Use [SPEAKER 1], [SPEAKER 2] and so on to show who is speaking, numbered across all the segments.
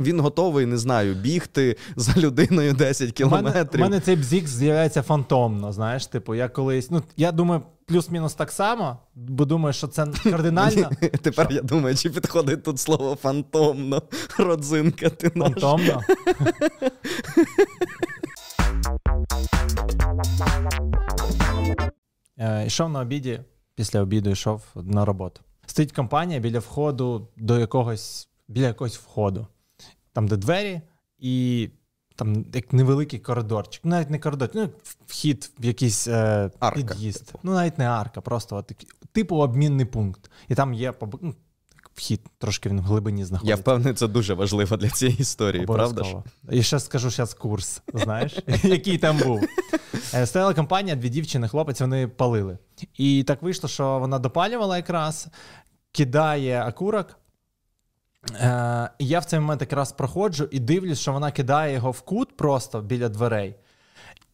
[SPEAKER 1] Він готовий, не знаю, бігти за людиною 10 кілометрів.
[SPEAKER 2] У мене, мене цей бзік з'являється фантомно. Знаєш, типу, я колись. Ну, я думаю, плюс-мінус так само, бо думаю, що це кардинально.
[SPEAKER 1] Тепер я думаю, чи підходить тут слово фантомно. Родзинка ти наш.
[SPEAKER 2] Фантомно. Е, Йшов на обіді, після обіду йшов на роботу. Стоїть компанія біля входу до якогось, біля якогось входу, там, де двері, і там як невеликий коридорчик. Ну, навіть не коридор, ну вхід в якийсь е,
[SPEAKER 1] Арка,
[SPEAKER 2] під'їзд.
[SPEAKER 1] типу.
[SPEAKER 2] Ну, навіть не арка, просто от типу обмінний пункт. І там є ну, вхід, трошки він в глибині
[SPEAKER 1] Я
[SPEAKER 2] знаходиться.
[SPEAKER 1] впевнений, це дуже важливо для цієї історії, правда ж?
[SPEAKER 2] І ще скажу зараз курс, знаєш, який там був. Е, Стояла компанія, дві дівчини, хлопець, вони палили. І так вийшло, що вона допалювала якраз, кидає окурок. Е, я в цей момент якраз проходжу і дивлюсь, що вона кидає його в кут просто біля дверей.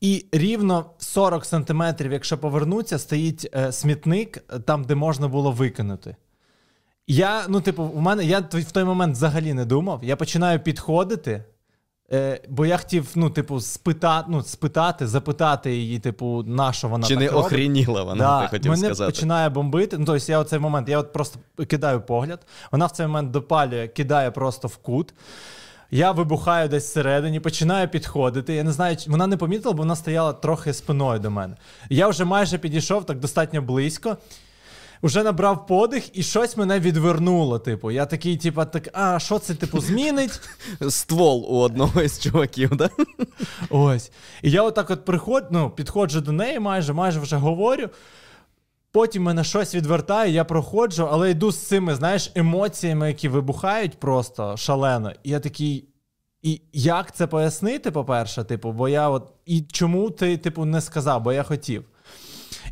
[SPEAKER 2] І рівно 40 сантиметрів, якщо повернуться, стоїть е, смітник е, там, де можна було викинути. Я, ну, типу, у мене я в той момент взагалі не думав. Я починаю підходити, е, бо я хотів, ну, типу, спитати, ну, спитати, запитати її, типу, на що вона
[SPEAKER 1] Чи
[SPEAKER 2] так
[SPEAKER 1] не
[SPEAKER 2] робить.
[SPEAKER 1] охреніла вона,
[SPEAKER 2] Да,
[SPEAKER 1] ти хотів
[SPEAKER 2] мене
[SPEAKER 1] сказати.
[SPEAKER 2] починає бомбити. Ну, тобто я в цей момент, я от просто кидаю погляд, вона в цей момент допалює, кидає просто в кут. Я вибухаю десь всередині, починаю підходити. Я не знаю, чи- вона не помітила, бо вона стояла трохи спиною до мене. Я вже майже підійшов так достатньо близько. Уже набрав подих, і щось мене відвернуло. Типу, я такий, типу, так, а що це типу змінить?
[SPEAKER 1] Ствол у одного із чуваків, да?
[SPEAKER 2] Ось. І я отак от приход, ну, підходжу до неї, майже, майже вже говорю. Потім мене щось відвертає, я проходжу, але йду з цими, знаєш, емоціями, які вибухають просто шалено. І я такий. І як це пояснити, по-перше, типу, бо я от. І чому ти, типу, не сказав, бо я хотів.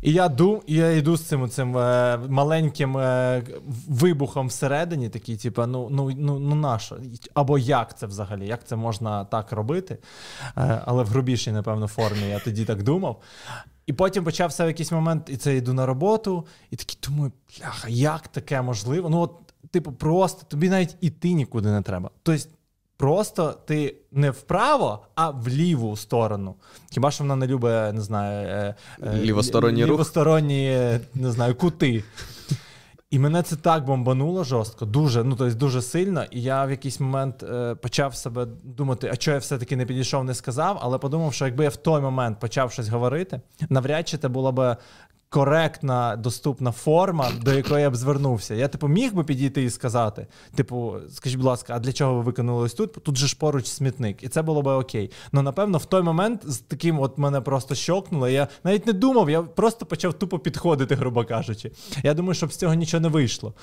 [SPEAKER 2] І я ду, я йду з цим, цим е, маленьким е, вибухом всередині, такий, типу, ну, ну, ну, ну на що? Або як це взагалі? Як це можна так робити? Е, але в грубішій, напевно, формі я тоді так думав. І потім почався якийсь момент, і це йду на роботу, і такий думаю, бляха, як таке можливо? Ну, от, типу, просто тобі навіть іти нікуди не треба. Тобто, просто ти не вправо, а в ліву сторону. Хіба що вона не любить, не знаю, е, е,
[SPEAKER 1] Лівосторонній рух?
[SPEAKER 2] е, не знаю, кути. І мене це так бомбануло жорстко, дуже, ну тобто дуже сильно. І я в якийсь момент е, почав себе думати, а чого я все-таки не підійшов, не сказав, але подумав, що якби я в той момент почав щось говорити, навряд чи це була б коректна, доступна форма, до якої я б звернувся. Я, типу, міг би підійти і сказати: типу, скажіть, будь ласка, а для чого ви викинули ось тут? Тут же ж поруч смітник, і це було би окей. Ну, напевно, в той момент з таким от мене просто щокнуло. Я навіть не думав, я просто почав тупо підходити, грубо кажучи. Я думаю, щоб з цього нічого не вийшло.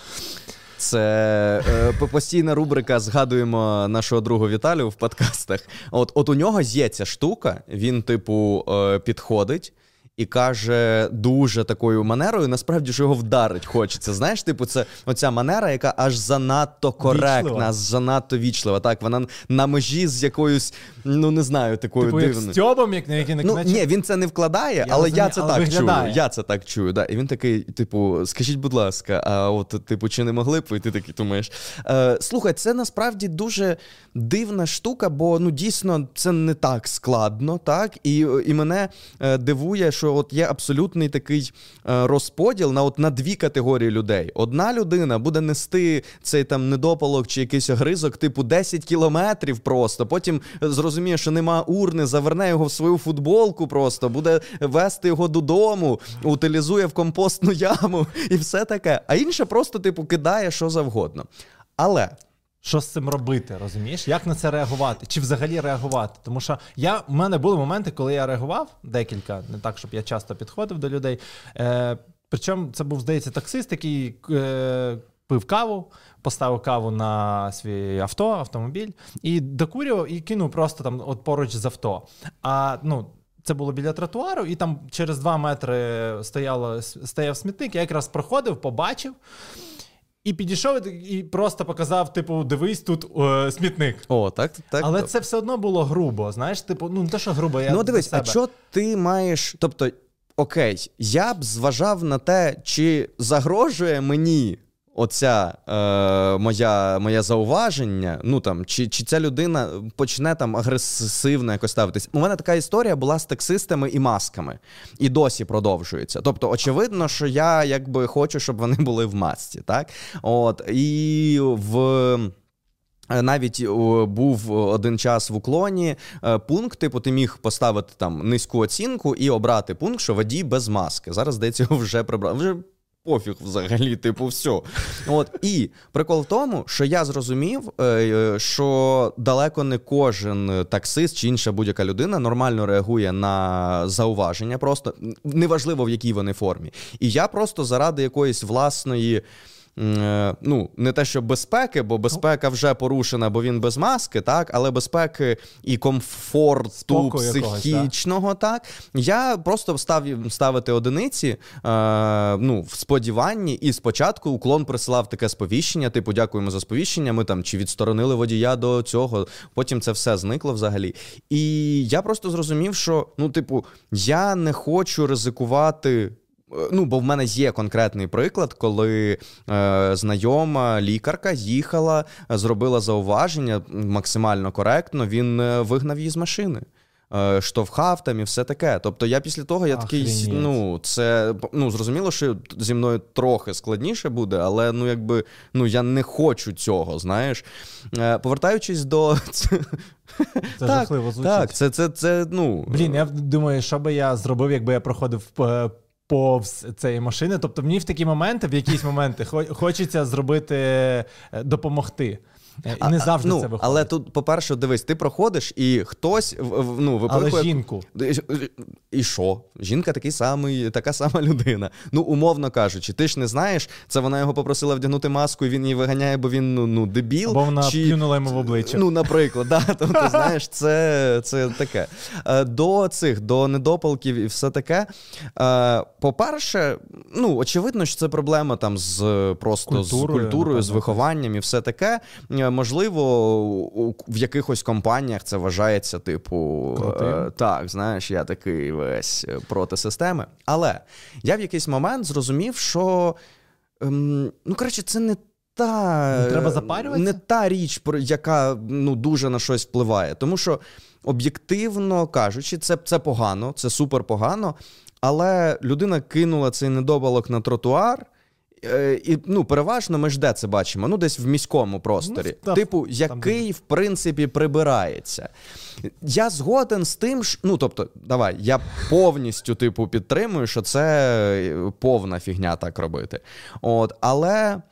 [SPEAKER 1] Це е, постійна рубрика Згадуємо нашого другу Віталію в подкастах. От, от у нього є ця штука, він, типу, е, підходить. І каже дуже такою манерою, насправді що його вдарить хочеться. Знаєш, типу, це оця манера, яка аж занадто коректна,
[SPEAKER 2] Вічлива.
[SPEAKER 1] занадто вічлива. Так, вона на межі з якоюсь, ну не знаю, такою
[SPEAKER 2] Типу, як
[SPEAKER 1] дивною.
[SPEAKER 2] Стьобом, як, як, як
[SPEAKER 1] Ну ні, він це не вкладає,
[SPEAKER 2] Я
[SPEAKER 1] але
[SPEAKER 2] розумію,
[SPEAKER 1] я це
[SPEAKER 2] але
[SPEAKER 1] так
[SPEAKER 2] виглядає.
[SPEAKER 1] чую. Я це так чую. Да. І він такий, типу, скажіть, будь ласка, а от, типу, чи не могли б? І ти такий думаєш. Е, слухай, це насправді дуже дивна штука, бо ну дійсно це не так складно, так? І, і мене е, дивує, що от є абсолютний такий е, розподіл на от на дві категорії людей. Одна людина буде нести цей там недопалок чи якийсь огризок, типу 10 кілометрів просто. Потім е, зрозуміє, що нема урни, заверне його в свою футболку, просто буде вести його додому, утилізує в компостну яму і все таке. А інше просто, типу, кидає що завгодно. Але
[SPEAKER 2] Що з цим робити, розумієш? Як на це реагувати? Чи взагалі реагувати? Тому що я, в мене були моменти, коли я реагував декілька, не так, щоб я часто підходив до людей. Е, причому це був, здається, таксист, який е, пив каву, поставив каву на свій авто, автомобіль, і докурював і кинув просто там от поруч з авто. А ну. Це було біля тротуару, і там через два метри стояло, стояв смітник. Я якраз проходив, побачив. І підійшов і просто показав: типу, дивись, тут е, смітник.
[SPEAKER 1] о, так, так.
[SPEAKER 2] Але
[SPEAKER 1] так.
[SPEAKER 2] це все одно було грубо. Знаєш, типу, ну не те, що грубо, я
[SPEAKER 1] Ну,
[SPEAKER 2] дивись,
[SPEAKER 1] дивись, а що ти маєш. Тобто, окей, я б зважав на те, чи загрожує мені оця е, моя, моє зауваження, ну там, чи чи ця людина почне там агресивно якось ставитись. У мене така історія була з таксистами і масками, і досі продовжується. Тобто, очевидно, що я якби хочу, щоб вони були в масці, так? От, І в. Навіть був один час в уклоні е, пункт, типу, ти міг поставити там низьку оцінку і обрати пункт, що водій без маски. Зараз здається, його вже прибрали. Вже пофіг взагалі, типу, все. От і прикол в тому, що я зрозумів, е, е, що далеко не кожен таксист чи інша будь-яка людина нормально реагує на зауваження, просто неважливо в якій вони формі. І я просто заради якоїсь власної. Е, ну, не те, що безпеки, бо безпека вже порушена, бо він без маски, так, але безпеки і комфорту Споку психічного, якогось, так. Я просто став ставити одиниці е, ну, в сподіванні, і спочатку уклон присилав таке сповіщення, типу, дякуємо за сповіщення. Ми там чи відсторонили водія до цього, потім це все зникло взагалі. І я просто зрозумів, що ну, типу, я не хочу ризикувати. Е, ну, бо в мене є конкретний приклад, коли е, знайома лікарка їхала, зробила зауваження максимально коректно. Він е, вигнав її з машини. Е, штовхав там і все таке. Тобто я після того я такий, ну це ну зрозуміло, що зі мною трохи складніше буде, але ну якби ну я не хочу цього, знаєш. Повертаючись до
[SPEAKER 2] це так, жахливо звучить.
[SPEAKER 1] Так, це, це, це, ну...
[SPEAKER 2] Блін, я думаю, що би я зробив, якби я проходив повз цієї машини. Тобто мені в такі моменти, в якісь моменти, хочеться зробити е, допомогти. Е, і не завжди
[SPEAKER 1] ну,
[SPEAKER 2] це виходить.
[SPEAKER 1] Але тут, по-перше, дивись, ти проходиш, і хтось ну, випихує...
[SPEAKER 2] Але жінку.
[SPEAKER 1] І що? Жінка такий самий, така сама людина. Ну, умовно кажучи, ти ж не знаєш, це вона його попросила вдягнути маску, і він її виганяє, бо він ну, ну дебіл.
[SPEAKER 2] Або вона
[SPEAKER 1] чи...
[SPEAKER 2] плюнула йому в обличчя.
[SPEAKER 1] Ну, наприклад, да, тобто, знаєш, це це таке. Е, до цих, до недопалків і все таке. Е, по-перше, ну, очевидно, що це проблема там з просто культурою, з культурою, з вихованням і все таке можливо, в якихось компаніях це вважається, типу, е, так, знаєш, я такий весь е, проти системи. Але я в якийсь момент зрозумів, що ем, ну, коротше, це не. Та
[SPEAKER 2] не треба запарюватися?
[SPEAKER 1] не та річ, яка ну дуже на щось впливає. Тому що об'єктивно кажучи, це це погано, це супер погано. Але людина кинула цей недобалок на тротуар. Е, і ну, переважно ми ж де це бачимо? Ну, десь в міському просторі. Ну, типу, який, в принципі, прибирається. Я згоден з тим, що, ну тобто, давай, я повністю типу підтримую, що це повна фігня так робити. От, Але.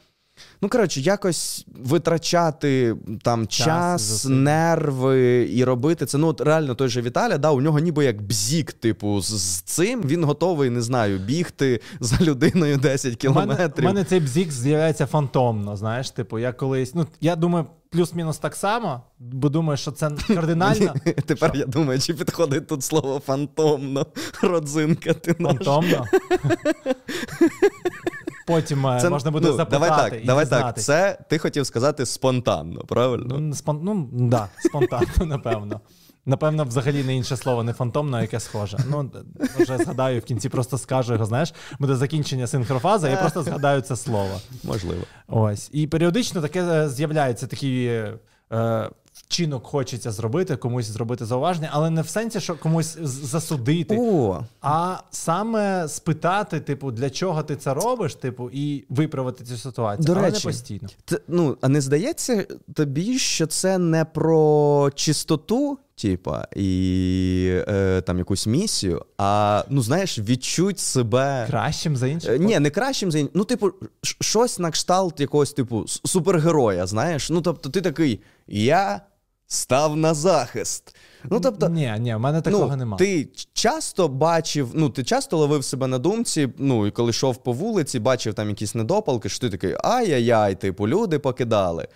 [SPEAKER 1] Ну, коротше, якось витрачати там час, час нерви і робити це. Ну, от реально той же Віталя, да, у нього ніби як бзік, типу, з, з цим він готовий, не знаю, бігти за людиною 10 кілометрів.
[SPEAKER 2] У мене, мене цей бзік з'являється фантомно. Знаєш, типу, я колись. Ну, я думаю, плюс-мінус так само, бо думаю, що це кардинально.
[SPEAKER 1] Тепер що? я думаю, чи підходить тут слово фантомно, родзинка ти
[SPEAKER 2] наш. Фантомно? Потім е, це, можна буде ну, запитати.
[SPEAKER 1] Давай так,
[SPEAKER 2] і
[SPEAKER 1] давай так. Це ти хотів сказати спонтанно, правильно?
[SPEAKER 2] Ну, спон... ну да, спонтанно, напевно. Напевно, взагалі не інше слово, не фантомне, яке схоже. Ну, вже згадаю, в кінці просто скажу його, знаєш, буде закінчення синхрофази, я просто згадаю це слово.
[SPEAKER 1] Можливо.
[SPEAKER 2] Ось. І періодично таке е, з'являється такі. Е, вчинок хочеться зробити, комусь зробити зауваження, але не в сенсі, що комусь засудити,
[SPEAKER 1] О.
[SPEAKER 2] а саме спитати, типу, для чого ти це робиш, типу, і виправити цю ситуацію.
[SPEAKER 1] До
[SPEAKER 2] але
[SPEAKER 1] речі,
[SPEAKER 2] не постійно.
[SPEAKER 1] Ти, ну, а не здається тобі, що це не про чистоту? Типа, і е, там якусь місію, а ну знаєш, відчуть себе
[SPEAKER 2] кращим за інших? Е,
[SPEAKER 1] ні, не кращим за інших. Ну, типу, щось на кшталт якогось, типу, супергероя. Знаєш, ну тобто, ти такий, я став на захист. Ну, тобто,
[SPEAKER 2] Ні, ні, в мене такого
[SPEAKER 1] ну,
[SPEAKER 2] немає.
[SPEAKER 1] Ти часто бачив, ну ти часто ловив себе на думці, ну і коли йшов по вулиці, бачив там якісь недопалки, що ти такий ай-яй-яй, типу, люди покидали.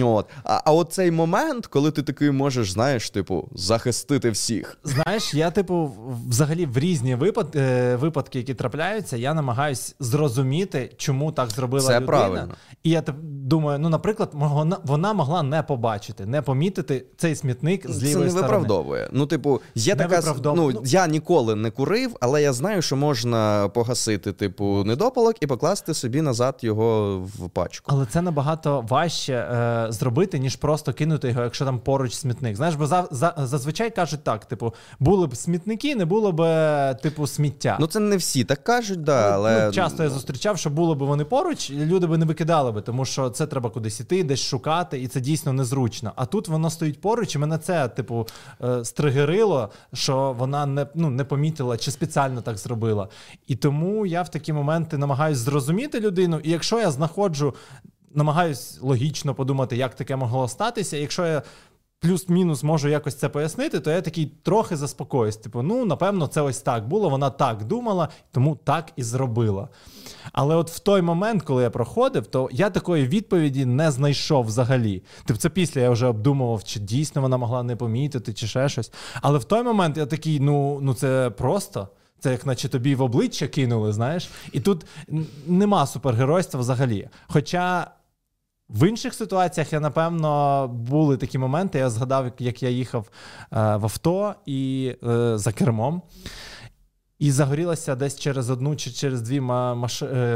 [SPEAKER 1] От. А а от цей момент, коли ти такий можеш, знаєш, типу, захистити всіх.
[SPEAKER 2] Знаєш, я, типу, взагалі в різні випад, е, випадки, які трапляються, я намагаюсь зрозуміти, чому так зробила
[SPEAKER 1] Це
[SPEAKER 2] людина.
[SPEAKER 1] правильно.
[SPEAKER 2] І я думаю, ну, наприклад, вона, вона могла не побачити, не помітити цей смітник з лівої
[SPEAKER 1] Це не
[SPEAKER 2] сторони.
[SPEAKER 1] виправдовує. Ну, типу, є
[SPEAKER 2] Не
[SPEAKER 1] така. Ну,
[SPEAKER 2] Ну,
[SPEAKER 1] я ніколи не курив, але я знаю, що можна погасити, типу, недопалок і покласти собі назад його в пачку.
[SPEAKER 2] Але це набагато важче е, зробити, ніж просто кинути його, якщо там поруч смітник. Знаєш, бо за, за, зазвичай кажуть так: типу, були б смітники, не було б е, типу сміття.
[SPEAKER 1] Ну, це не всі так кажуть, да, але.
[SPEAKER 2] Ну, часто я зустрічав, що було б вони поруч, і люди би не викидали би, тому що це треба кудись іти, десь шукати, і це дійсно незручно. А тут воно стоїть поруч, і мене це, типу, е, стригерило, що вона не ну, не помітила чи спеціально так зробила. І тому я в такі моменти намагаюся зрозуміти людину. І якщо я знаходжу, намагаюсь логічно подумати, як таке могло статися. Якщо я плюс-мінус можу якось це пояснити, то я такий трохи заспокоюсь. Типу, ну напевно, це ось так було. Вона так думала, тому так і зробила. Але от в той момент, коли я проходив, то я такої відповіді не знайшов взагалі. Тобто, це після я вже обдумував, чи дійсно вона могла не помітити, чи ще щось. Але в той момент я такий, ну, ну це просто. Це як наче тобі в обличчя кинули, знаєш, і тут нема супергеройства взагалі. Хоча в інших ситуаціях я напевно були такі моменти. Я згадав, як я їхав е, в авто і е, за кермом. І загорілося десь через одну чи через дві. Е,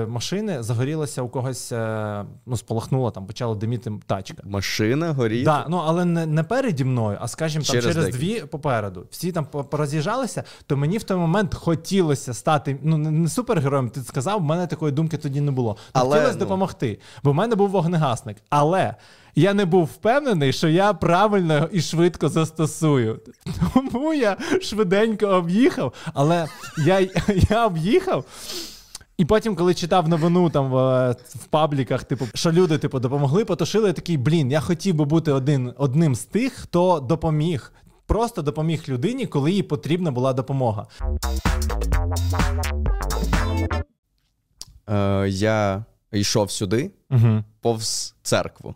[SPEAKER 2] машини. Загорілося у когось, е, ну, сполохнуло, там почала диміти тачка.
[SPEAKER 1] Машина горіла?
[SPEAKER 2] Да, ну але не не переді мною, а скажімо, там через, через дві попереду. Всі там пороз'їжджалися, то мені в той момент хотілося стати ну не супергероєм. Ти сказав, в мене такої думки тоді не було. Але, хотілося ну... допомогти, бо в мене був вогнегасник. Але я не був впевнений, що я правильно і швидко застосую. Тому я швиденько об'їхав, але я, я об'їхав. І потім, коли читав новину там в, в пабліках, типу, що люди типу, допомогли, потушили, я такий, блін, я хотів би бути один, одним з тих, хто допоміг. Просто допоміг людині, коли їй потрібна була допомога.
[SPEAKER 1] Е, Я йшов сюди
[SPEAKER 2] угу.
[SPEAKER 1] повз церкву.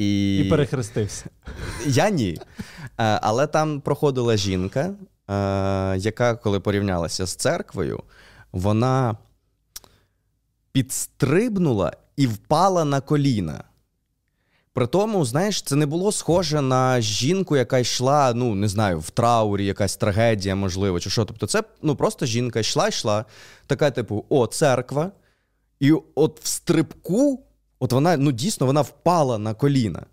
[SPEAKER 1] І
[SPEAKER 2] І перехрестився.
[SPEAKER 1] Я ні. Е, але там проходила жінка, е, яка, коли порівнялася з церквою, вона підстрибнула і впала на коліна. При тому, знаєш, це не було схоже на жінку, яка йшла, ну, не знаю, в траурі, якась трагедія, можливо, чи що. Тобто, це ну, просто жінка йшла, йшла, така, типу, о, церква. І от в стрибку От вона ну дійсно вона впала на коліна.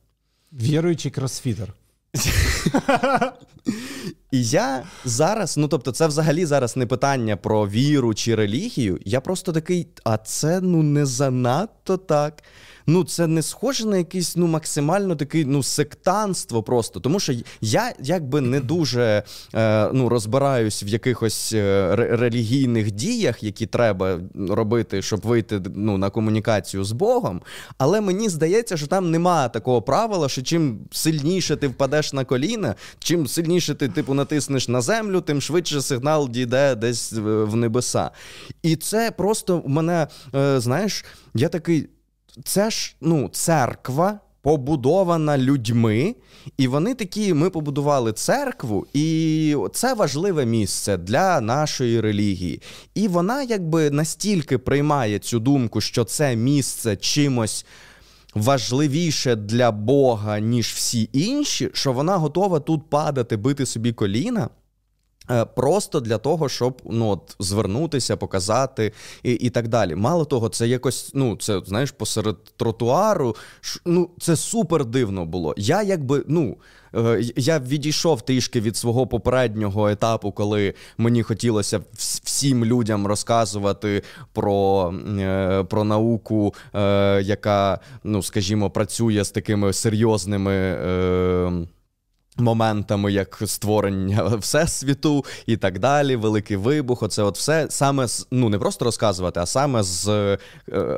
[SPEAKER 2] Віруючий кросфітер.
[SPEAKER 1] І я зараз, ну тобто, це взагалі зараз не питання про віру чи релігію. Я просто такий, а це ну не занадто так ну це не схоже на якийсь ну максимально такий ну сектанство просто. Тому що я якби не дуже е, ну розбираюсь в якихось е, релігійних діях, які треба робити, щоб вийти ну, на комунікацію з Богом. Але мені здається, що там немає такого правила, що чим сильніше ти впадеш на коліна, чим сильніше ти типу натиснеш на землю, тим швидше сигнал дійде десь в небеса. І це просто в мене, е, знаєш, я такий це ж ну, церква. Побудована людьми, і вони такі: ми побудували церкву, і це важливе місце для нашої релігії. І вона якби настільки приймає цю думку, що це місце чимось важливіше для Бога, ніж всі інші, що вона готова тут падати, бити собі коліна. Е, просто для того, щоб ну, от, звернутися, показати і і так далі. Мало того, це якось, ну, це знаєш, посеред тротуару. ну, Це супер дивно було. Я якби, ну, е, я відійшов трішки від свого попереднього етапу, коли мені хотілося всім людям розказувати про е, про науку, яка, ну, скажімо, працює з такими серйозними Моментами як створення всесвіту і так далі, великий вибух. Оце от все саме з ну не просто розказувати, а саме з е,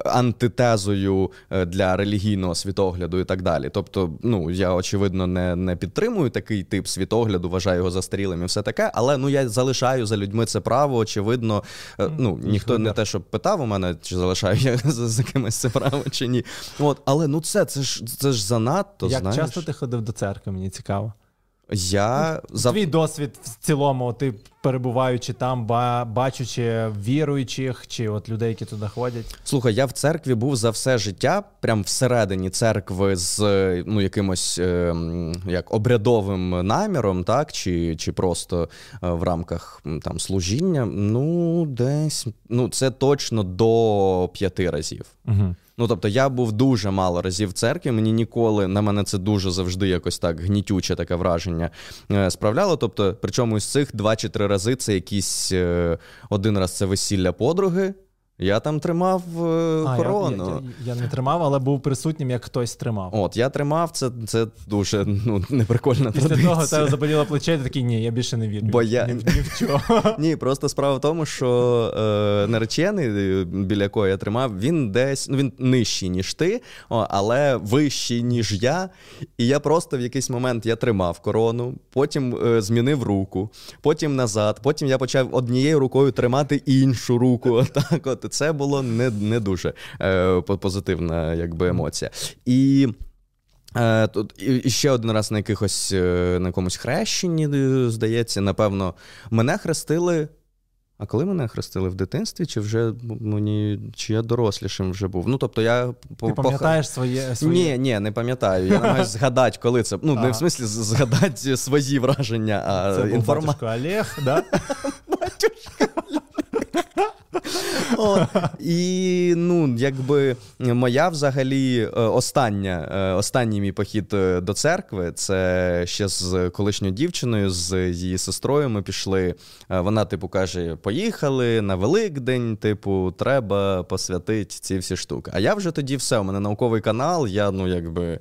[SPEAKER 1] антитезою е, для релігійного світогляду і так далі. Тобто, ну я очевидно не не підтримую такий тип світогляду, вважаю його застарілим і все таке. Але ну я залишаю за людьми це право. Очевидно, е, ну ніхто не те, що питав у мене, чи залишаю я за, за кимось це право чи ні. От, але ну це це ж це ж занадто.
[SPEAKER 2] Як
[SPEAKER 1] знаєш?
[SPEAKER 2] часто ти ходив до церкви? Мені цікаво.
[SPEAKER 1] Я
[SPEAKER 2] за твій досвід в цілому, ти перебуваючи там, ба бачучи віруючих чи от людей, які туди ходять.
[SPEAKER 1] Слухай, я в церкві був за все життя, прям всередині церкви з ну якимось е, як обрядовим наміром, так чи чи просто е, в рамках там служіння. Ну, десь ну це точно до п'яти разів.
[SPEAKER 2] Угу.
[SPEAKER 1] Ну, тобто, я був дуже мало разів в церкві. Мені ніколи на мене це дуже завжди якось так гнітюче таке враження е, справляло. Тобто, причому із цих два чи три рази це якісь е, один раз це весілля подруги. Я там тримав а, корону.
[SPEAKER 2] Я, я я, не тримав, але був присутнім, як хтось тримав.
[SPEAKER 1] От, я тримав, це це дуже ну, неприкольна
[SPEAKER 2] Після
[SPEAKER 1] традиція.
[SPEAKER 2] того тебе заболіло плече, ти такий, ні, я більше не вірю.
[SPEAKER 1] Бо я...
[SPEAKER 2] Ні, ні в чого.
[SPEAKER 1] Ні, просто справа в тому, що е, наречений, біля якого я тримав, він десь ну, він нижчий, ніж ти, о, але вищий, ніж я. І я просто в якийсь момент я тримав корону, потім е, змінив руку, потім назад, потім я почав однією рукою тримати іншу руку. Отак от це було не не дуже е, позитивна якби, емоція. І. Е, тут і ще один раз на якихось е, на якомусь хрещенні, е, здається, напевно, мене хрестили. А коли мене хрестили в дитинстві, чи вже мені чи я дорослішим вже був? Ну тобто я
[SPEAKER 2] Ти пам'ятаєш своє своє?
[SPEAKER 1] Ні, ні, не пам'ятаю. Я намагаюся згадати, коли це. Ну, не в смислі згадати свої враження, а інформацію.
[SPEAKER 2] Олег, да?
[SPEAKER 1] Батюшка От. І ну, якби моя взагалі е, остання, е, останній мій похід е, до церкви це ще з колишньою дівчиною, з її сестрою. Ми пішли. Вона, типу, каже: поїхали на Великдень, типу, треба посвятити ці всі штуки. А я вже тоді все. У мене науковий канал, я ну якби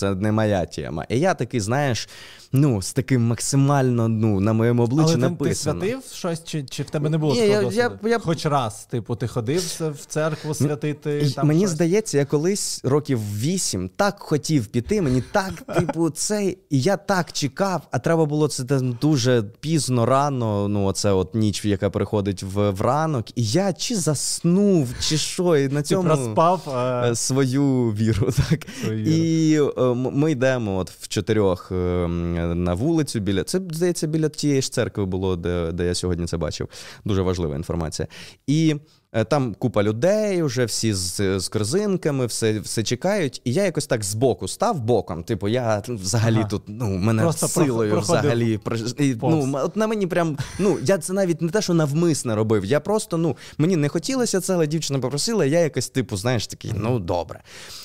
[SPEAKER 1] це не моя тема. І я такий, знаєш, ну, з таким максимально ну, на моєму обличчі
[SPEAKER 2] Але
[SPEAKER 1] написано.
[SPEAKER 2] ти святив щось, чи чи в тебе не було Ні, я, я, я, Хоч раз, типу, ти ходив в церкву святити.
[SPEAKER 1] там Мені щось? здається, я колись років вісім так хотів піти, мені так, типу, це. І я так чекав, а треба було це дуже пізно, рано. Ну, оце от ніч, яка приходить в, в ранок. І я чи заснув, чи що, і на цьому
[SPEAKER 2] проспав
[SPEAKER 1] а... свою віру. так. Свою. І е, ми йдемо от в чотирьох е, на вулицю. біля Це здається, біля тієї ж церкви було, де, де я сьогодні це бачив. Дуже важлива інформація. І Е, там купа людей, вже всі з з корзинками, все все чекають. І я якось так збоку став боком. Типу, я взагалі ага. тут ну, мене Просто силою взагалі. І, ну, от на мені прям, ну, Я це навіть не те, що навмисне робив. Я просто, ну, мені не хотілося це, але дівчина попросила, я якось, типу, знаєш, такий, ну добре.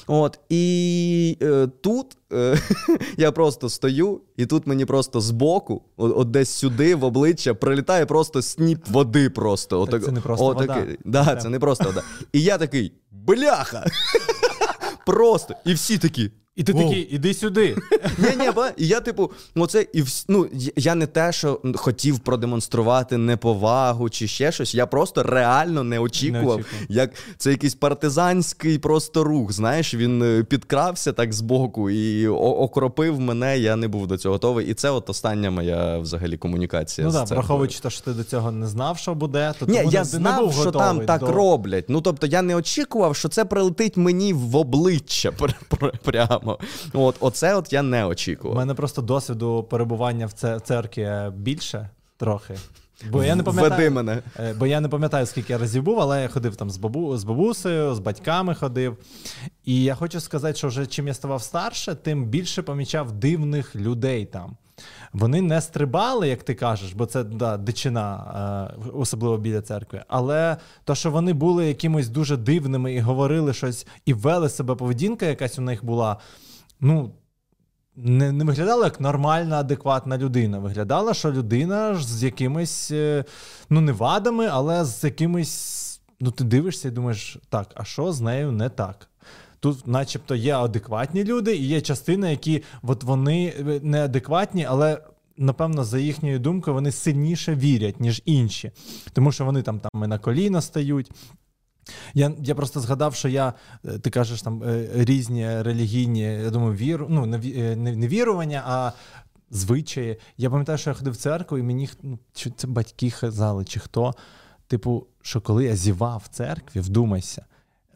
[SPEAKER 1] От, І е, тут е, я просто стою, і тут мені просто збоку, от, от десь сюди, в обличчя, прилітає просто сніп води. просто.
[SPEAKER 2] Так Це не просто вода.
[SPEAKER 1] Да, це не просто вода. І я такий, бляха! Просто. І всі такі.
[SPEAKER 2] І ти такий, іди сюди.
[SPEAKER 1] Ні, ні, і я, типу, оце, і вс... ну, я не те, що хотів продемонструвати неповагу чи ще щось. Я просто реально не очікував, не очікував. як це якийсь партизанський просто рух. Знаєш, він е, підкрався так збоку і окропив мене. Я не був до цього готовий. І це от остання моя взагалі комунікація.
[SPEAKER 2] Ну
[SPEAKER 1] так,
[SPEAKER 2] враховуючи те, що ти до цього не знав, що буде, то
[SPEAKER 1] Ні,
[SPEAKER 2] тому
[SPEAKER 1] я
[SPEAKER 2] не,
[SPEAKER 1] знав,
[SPEAKER 2] не був
[SPEAKER 1] що там так роблять. Ну тобто я не очікував, що це прилетить мені в обличчя прямо прямо. От, Оце от я не очікував.
[SPEAKER 2] У мене просто досвіду перебування в церкві більше трохи. Бо я не пам'ятаю,
[SPEAKER 1] мене.
[SPEAKER 2] Е, бо я не пам'ятаю, скільки я разів був, але я ходив там з бабу, з бабусею, з батьками ходив. І я хочу сказати, що вже чим я ставав старше, тим більше помічав дивних людей там. Вони не стрибали, як ти кажеш, бо це да, дичина, е, особливо біля церкви. Але то, що вони були якимось дуже дивними і говорили щось, і вели себе поведінка, якась у них була ну, не не виглядала як нормальна, адекватна людина. Виглядала, що людина з якимись, е, ну, не вадами, але з якимись. Ну, ти дивишся і думаєш, так, а що з нею не так? Тут, начебто, є адекватні люди, і є частини, які от вони е, неадекватні, але. Напевно, за їхньою думкою, вони сильніше вірять, ніж інші, тому що вони там там і на коліна стають. Я я просто згадав, що я, е, ти кажеш, там е, різні релігійні, я думаю, віру, ну, не, не вірування, а звичаї. Я пам'ятаю, що я ходив в церкву, і мені ну, це батьки казали, чи хто. Типу, що коли я зівав в церкві, вдумайся,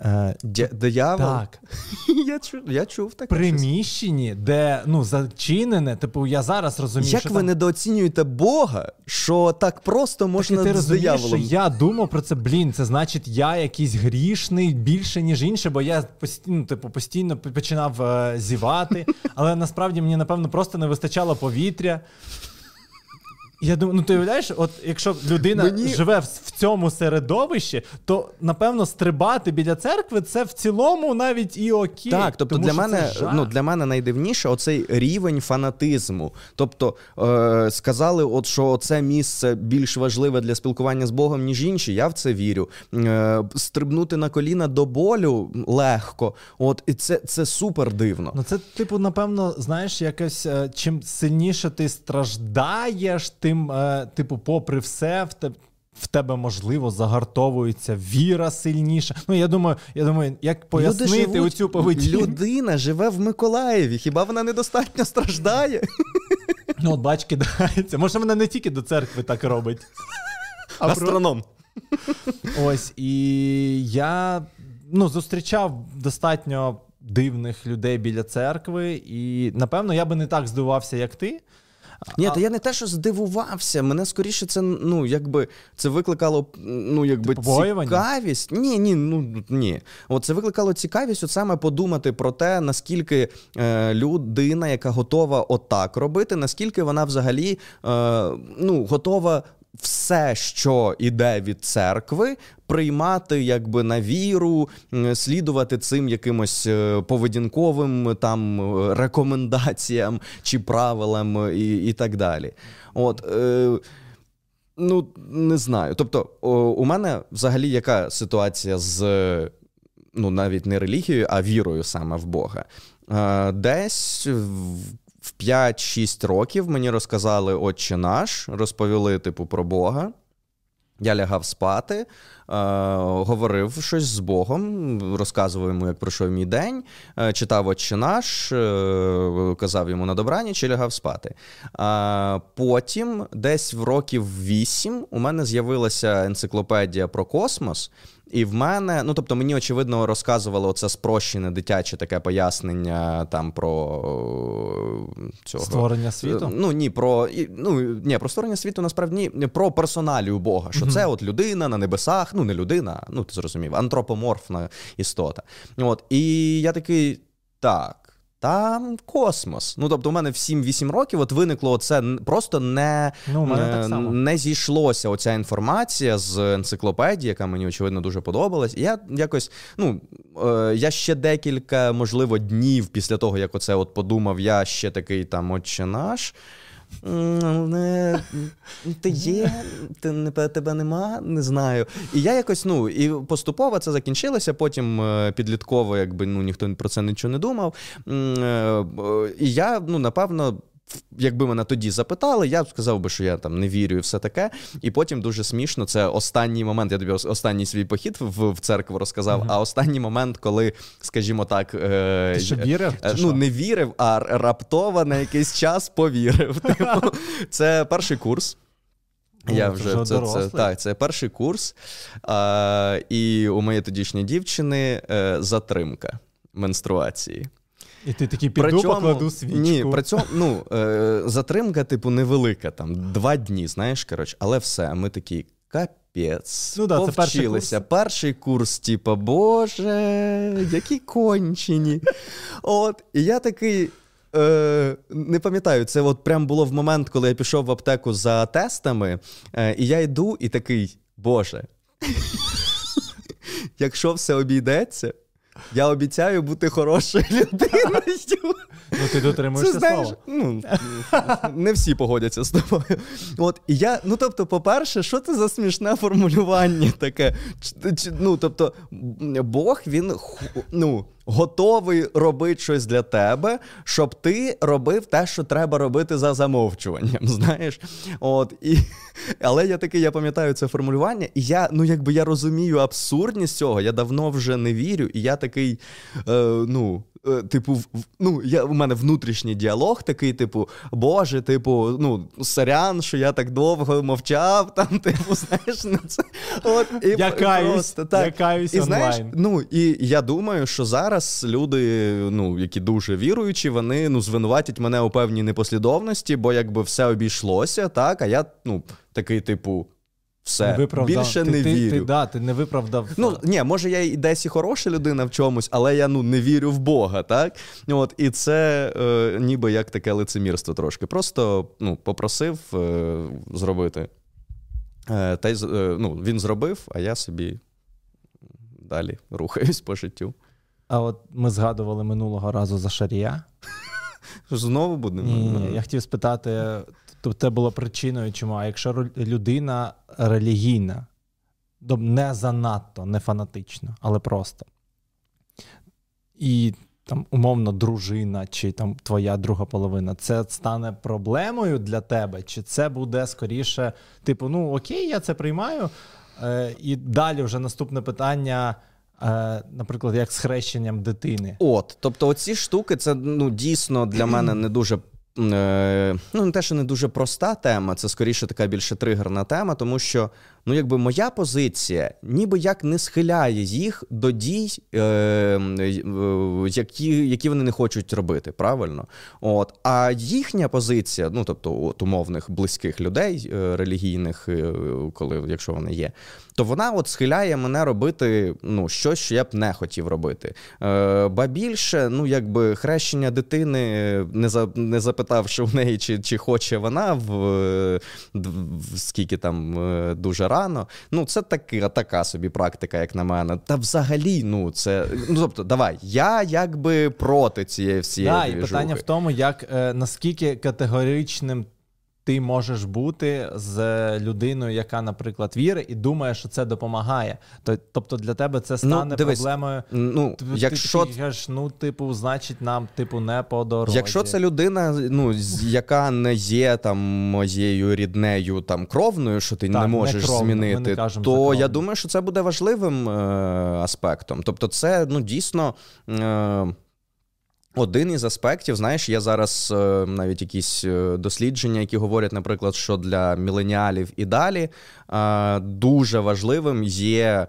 [SPEAKER 1] Е, диявол?
[SPEAKER 2] Так.
[SPEAKER 1] Я чув я чув таке.
[SPEAKER 2] приміщенні, де ну, зачинене, типу, я зараз розумію.
[SPEAKER 1] Як
[SPEAKER 2] що
[SPEAKER 1] ви
[SPEAKER 2] там...
[SPEAKER 1] недооцінюєте Бога, що так просто можна
[SPEAKER 2] так, ти
[SPEAKER 1] з
[SPEAKER 2] розумієш,
[SPEAKER 1] дияволом?
[SPEAKER 2] що Я думав про це, блін, це значить, я якийсь грішний більше, ніж інший, бо я постійно, типу, постійно починав е, зівати, але насправді мені, напевно, просто не вистачало повітря. Я думаю, ну ти уявляєш, от якщо людина Мені... живе в, в цьому середовищі, то напевно стрибати біля церкви це в цілому навіть і окей.
[SPEAKER 1] Так, тобто
[SPEAKER 2] тому
[SPEAKER 1] для мене ну для мене найдивніше оцей рівень фанатизму. Тобто е, сказали, от що це місце більш важливе для спілкування з Богом, ніж інші. Я в це вірю. Е, Стрибнути на коліна до болю легко. От і це це супер дивно.
[SPEAKER 2] Ну це, типу, напевно, знаєш, якось е, чим сильніше ти страждаєш, ти тим, е, типу, попри все, в тебе. В тебе можливо загартовується віра сильніша. Ну я думаю, я думаю, як пояснити живуть, оцю поведінку?
[SPEAKER 1] Людина живе в Миколаєві. Хіба вона недостатньо страждає?
[SPEAKER 2] Ну, от бач, кидається. Може, вона не тільки до церкви так робить.
[SPEAKER 1] Астроном.
[SPEAKER 2] Ось і я ну, зустрічав достатньо дивних людей біля церкви, і напевно я би не так здивувався, як ти.
[SPEAKER 1] Ні, а... та я не те, що здивувався. Мене скоріше це ну, якби це викликало ну, якби цікавість. Ні, ні, ну ні. От це викликало цікавість, от саме подумати про те, наскільки е, людина, яка готова отак робити, наскільки вона взагалі е, ну, готова все, що іде від церкви, приймати якби на віру, слідувати цим якимось е, поведінковим там рекомендаціям чи правилам і і так далі. От. Е, Ну, не знаю. Тобто, у мене взагалі яка ситуація з ну, навіть не релігією, а вірою саме в Бога. Е, десь 5-6 років мені розказали Отче наш, розповіли, типу, про Бога. Я лягав спати, е, говорив щось з Богом, розказував йому, як пройшов мій день, е, читав Отче наш, е, казав йому на добраніч і лягав спати. Е, потім, десь в років 8, у мене з'явилася енциклопедія про космос. І в мене, ну тобто, мені очевидно розказували оце спрощене дитяче таке пояснення там про
[SPEAKER 2] цього створення світу.
[SPEAKER 1] Ну ні, про ну ні, про створення світу насправді ні, про персоналію Бога. Що mm-hmm. це от людина на небесах, ну не людина, ну ти зрозумів, антропоморфна істота. От і я такий так. Там космос. Ну тобто, у мене в 7-8 років от виникло це просто не
[SPEAKER 2] ну, не,
[SPEAKER 1] не зійшлося оця інформація з енциклопедії, яка мені очевидно дуже подобалась. І я якось, ну е, я ще декілька, можливо, днів після того, як оце от подумав, я ще такий там отче наш. Ти є, ти, тебе нема, не знаю. І я якось, ну, і поступово це закінчилося, потім е, підлітково, якби ну, ніхто про це нічого не думав. Е, і я, ну, напевно, Якби мене тоді запитали, я б сказав би, що я там не вірю і все таке. І потім дуже смішно. Це останній момент. Я тобі останній свій похід в, в церкву розказав. Uh-huh. А останній момент, коли, скажімо так,
[SPEAKER 2] е, Ти що вірив?
[SPEAKER 1] Е, ну не вірив, а раптово на якийсь час повірив. Типу, це перший курс.
[SPEAKER 2] Ну, я вже це, це,
[SPEAKER 1] це так, це перший курс. А, І у моєї тодішньої дівчини е, затримка менструації.
[SPEAKER 2] І ти такий піду Причому, покладу свічку.
[SPEAKER 1] Ні, при цьому ну, е, затримка, типу, невелика, там два дні, знаєш, коротше, але все, ми такі капець. Ну, да, це перший курс. перший курс, типу, Боже, які кончені. От, І я такий. Е, Не пам'ятаю, це от прям було в момент, коли я пішов в аптеку за тестами, е, і я йду і такий, Боже. Якщо все обійдеться, я обіцяю бути хорошою людиною.
[SPEAKER 2] Ну, ти дотримуєшся слова.
[SPEAKER 1] ну, не всі погодяться з тобою. От, і я, ну, тобто, по-перше, що це за смішне формулювання таке? Ну, тобто, Бог, він ну, готовий робити щось для тебе, щоб ти робив те, що треба робити за замовчуванням. Знаєш? От, і, але я такий, я пам'ятаю це формулювання, і я, ну, якби я розумію абсурдність цього, я давно вже не вірю, і я такий, е, ну. Е, Типу, ну, я, у мене внутрішній діалог такий, типу, Боже, типу, ну, сорян, що я так довго мовчав, там, типу, знаєш, ну це. От, і
[SPEAKER 2] Я каюсь,
[SPEAKER 1] просто, так.
[SPEAKER 2] я каюсь
[SPEAKER 1] і, знаєш,
[SPEAKER 2] онлайн.
[SPEAKER 1] Ну, і я думаю, що зараз люди, ну, які дуже віруючі, вони ну, звинуватять мене у певній непослідовності, бо якби все обійшлося, так, а я, ну, такий, типу, все,
[SPEAKER 2] Не виправдав.
[SPEAKER 1] більше
[SPEAKER 2] ти,
[SPEAKER 1] не
[SPEAKER 2] ти,
[SPEAKER 1] вірю.
[SPEAKER 2] Ти, да, ти не виправдав.
[SPEAKER 1] Ну, ні, може, я і десь і хороша людина в чомусь, але я ну, не вірю в Бога, так? От, і це е, ніби як таке лицемірство трошки. Просто ну, попросив е, зробити. Е, та й, е, ну, він зробив, а я собі далі рухаюсь по життю.
[SPEAKER 2] А от ми згадували минулого разу за Шарія.
[SPEAKER 1] Знову будемо.
[SPEAKER 2] Ні, ні, ні. Я хотів спитати, тобто це було причиною, чому? А якщо людина релігійна, не занадто, не фанатично, але просто. І там, умовно, дружина чи там твоя друга половина, це стане проблемою для тебе? Чи це буде скоріше, типу, ну окей, я це приймаю. Е, і далі вже наступне питання, е, наприклад, як з хрещенням дитини.
[SPEAKER 1] От, тобто, оці штуки, це ну дійсно для мене не дуже. Е, Ну, не те, що не дуже проста тема, це скоріше така більше тригерна тема, тому що ну, якби моя позиція ніби як не схиляє їх до дій, е, е, які, які вони не хочуть робити, правильно? От. А їхня позиція, ну тобто от умовних близьких людей, е, релігійних, е, коли якщо вони є, то вона от схиляє мене робити ну, щось, що я б не хотів робити. Е, ба більше, ну якби хрещення дитини, не за не запитавши в неї, чи, чи хоче вона в, е, в скільки там е, дуже рано. Ну, це таки, така собі практика, як на мене. Та взагалі, ну це ну тобто, давай, я якби проти цієї всієї.
[SPEAKER 2] Да, і питання в тому, як е, наскільки категоричним ти можеш бути з людиною, яка, наприклад, вірить і думає, що це допомагає. Тобто для тебе це стане
[SPEAKER 1] дивись,
[SPEAKER 2] проблемою.
[SPEAKER 1] Ну,
[SPEAKER 2] Ти,
[SPEAKER 1] якщо
[SPEAKER 2] ти кажеш, ну, типу, значить, нам, типу, не по дорозі.
[SPEAKER 1] Якщо це людина, ну яка не є там моєю ріднею там кровною, що ти
[SPEAKER 2] Так,
[SPEAKER 1] не
[SPEAKER 2] не
[SPEAKER 1] можеш
[SPEAKER 2] кровно, не
[SPEAKER 1] змінити, то я думаю, що це буде важливим е- аспектом. Тобто, це ну дійсно. Е- один із аспектів, знаєш, є зараз е, навіть якісь е, дослідження, які говорять, наприклад, що для міленіалів і далі е, дуже важливим є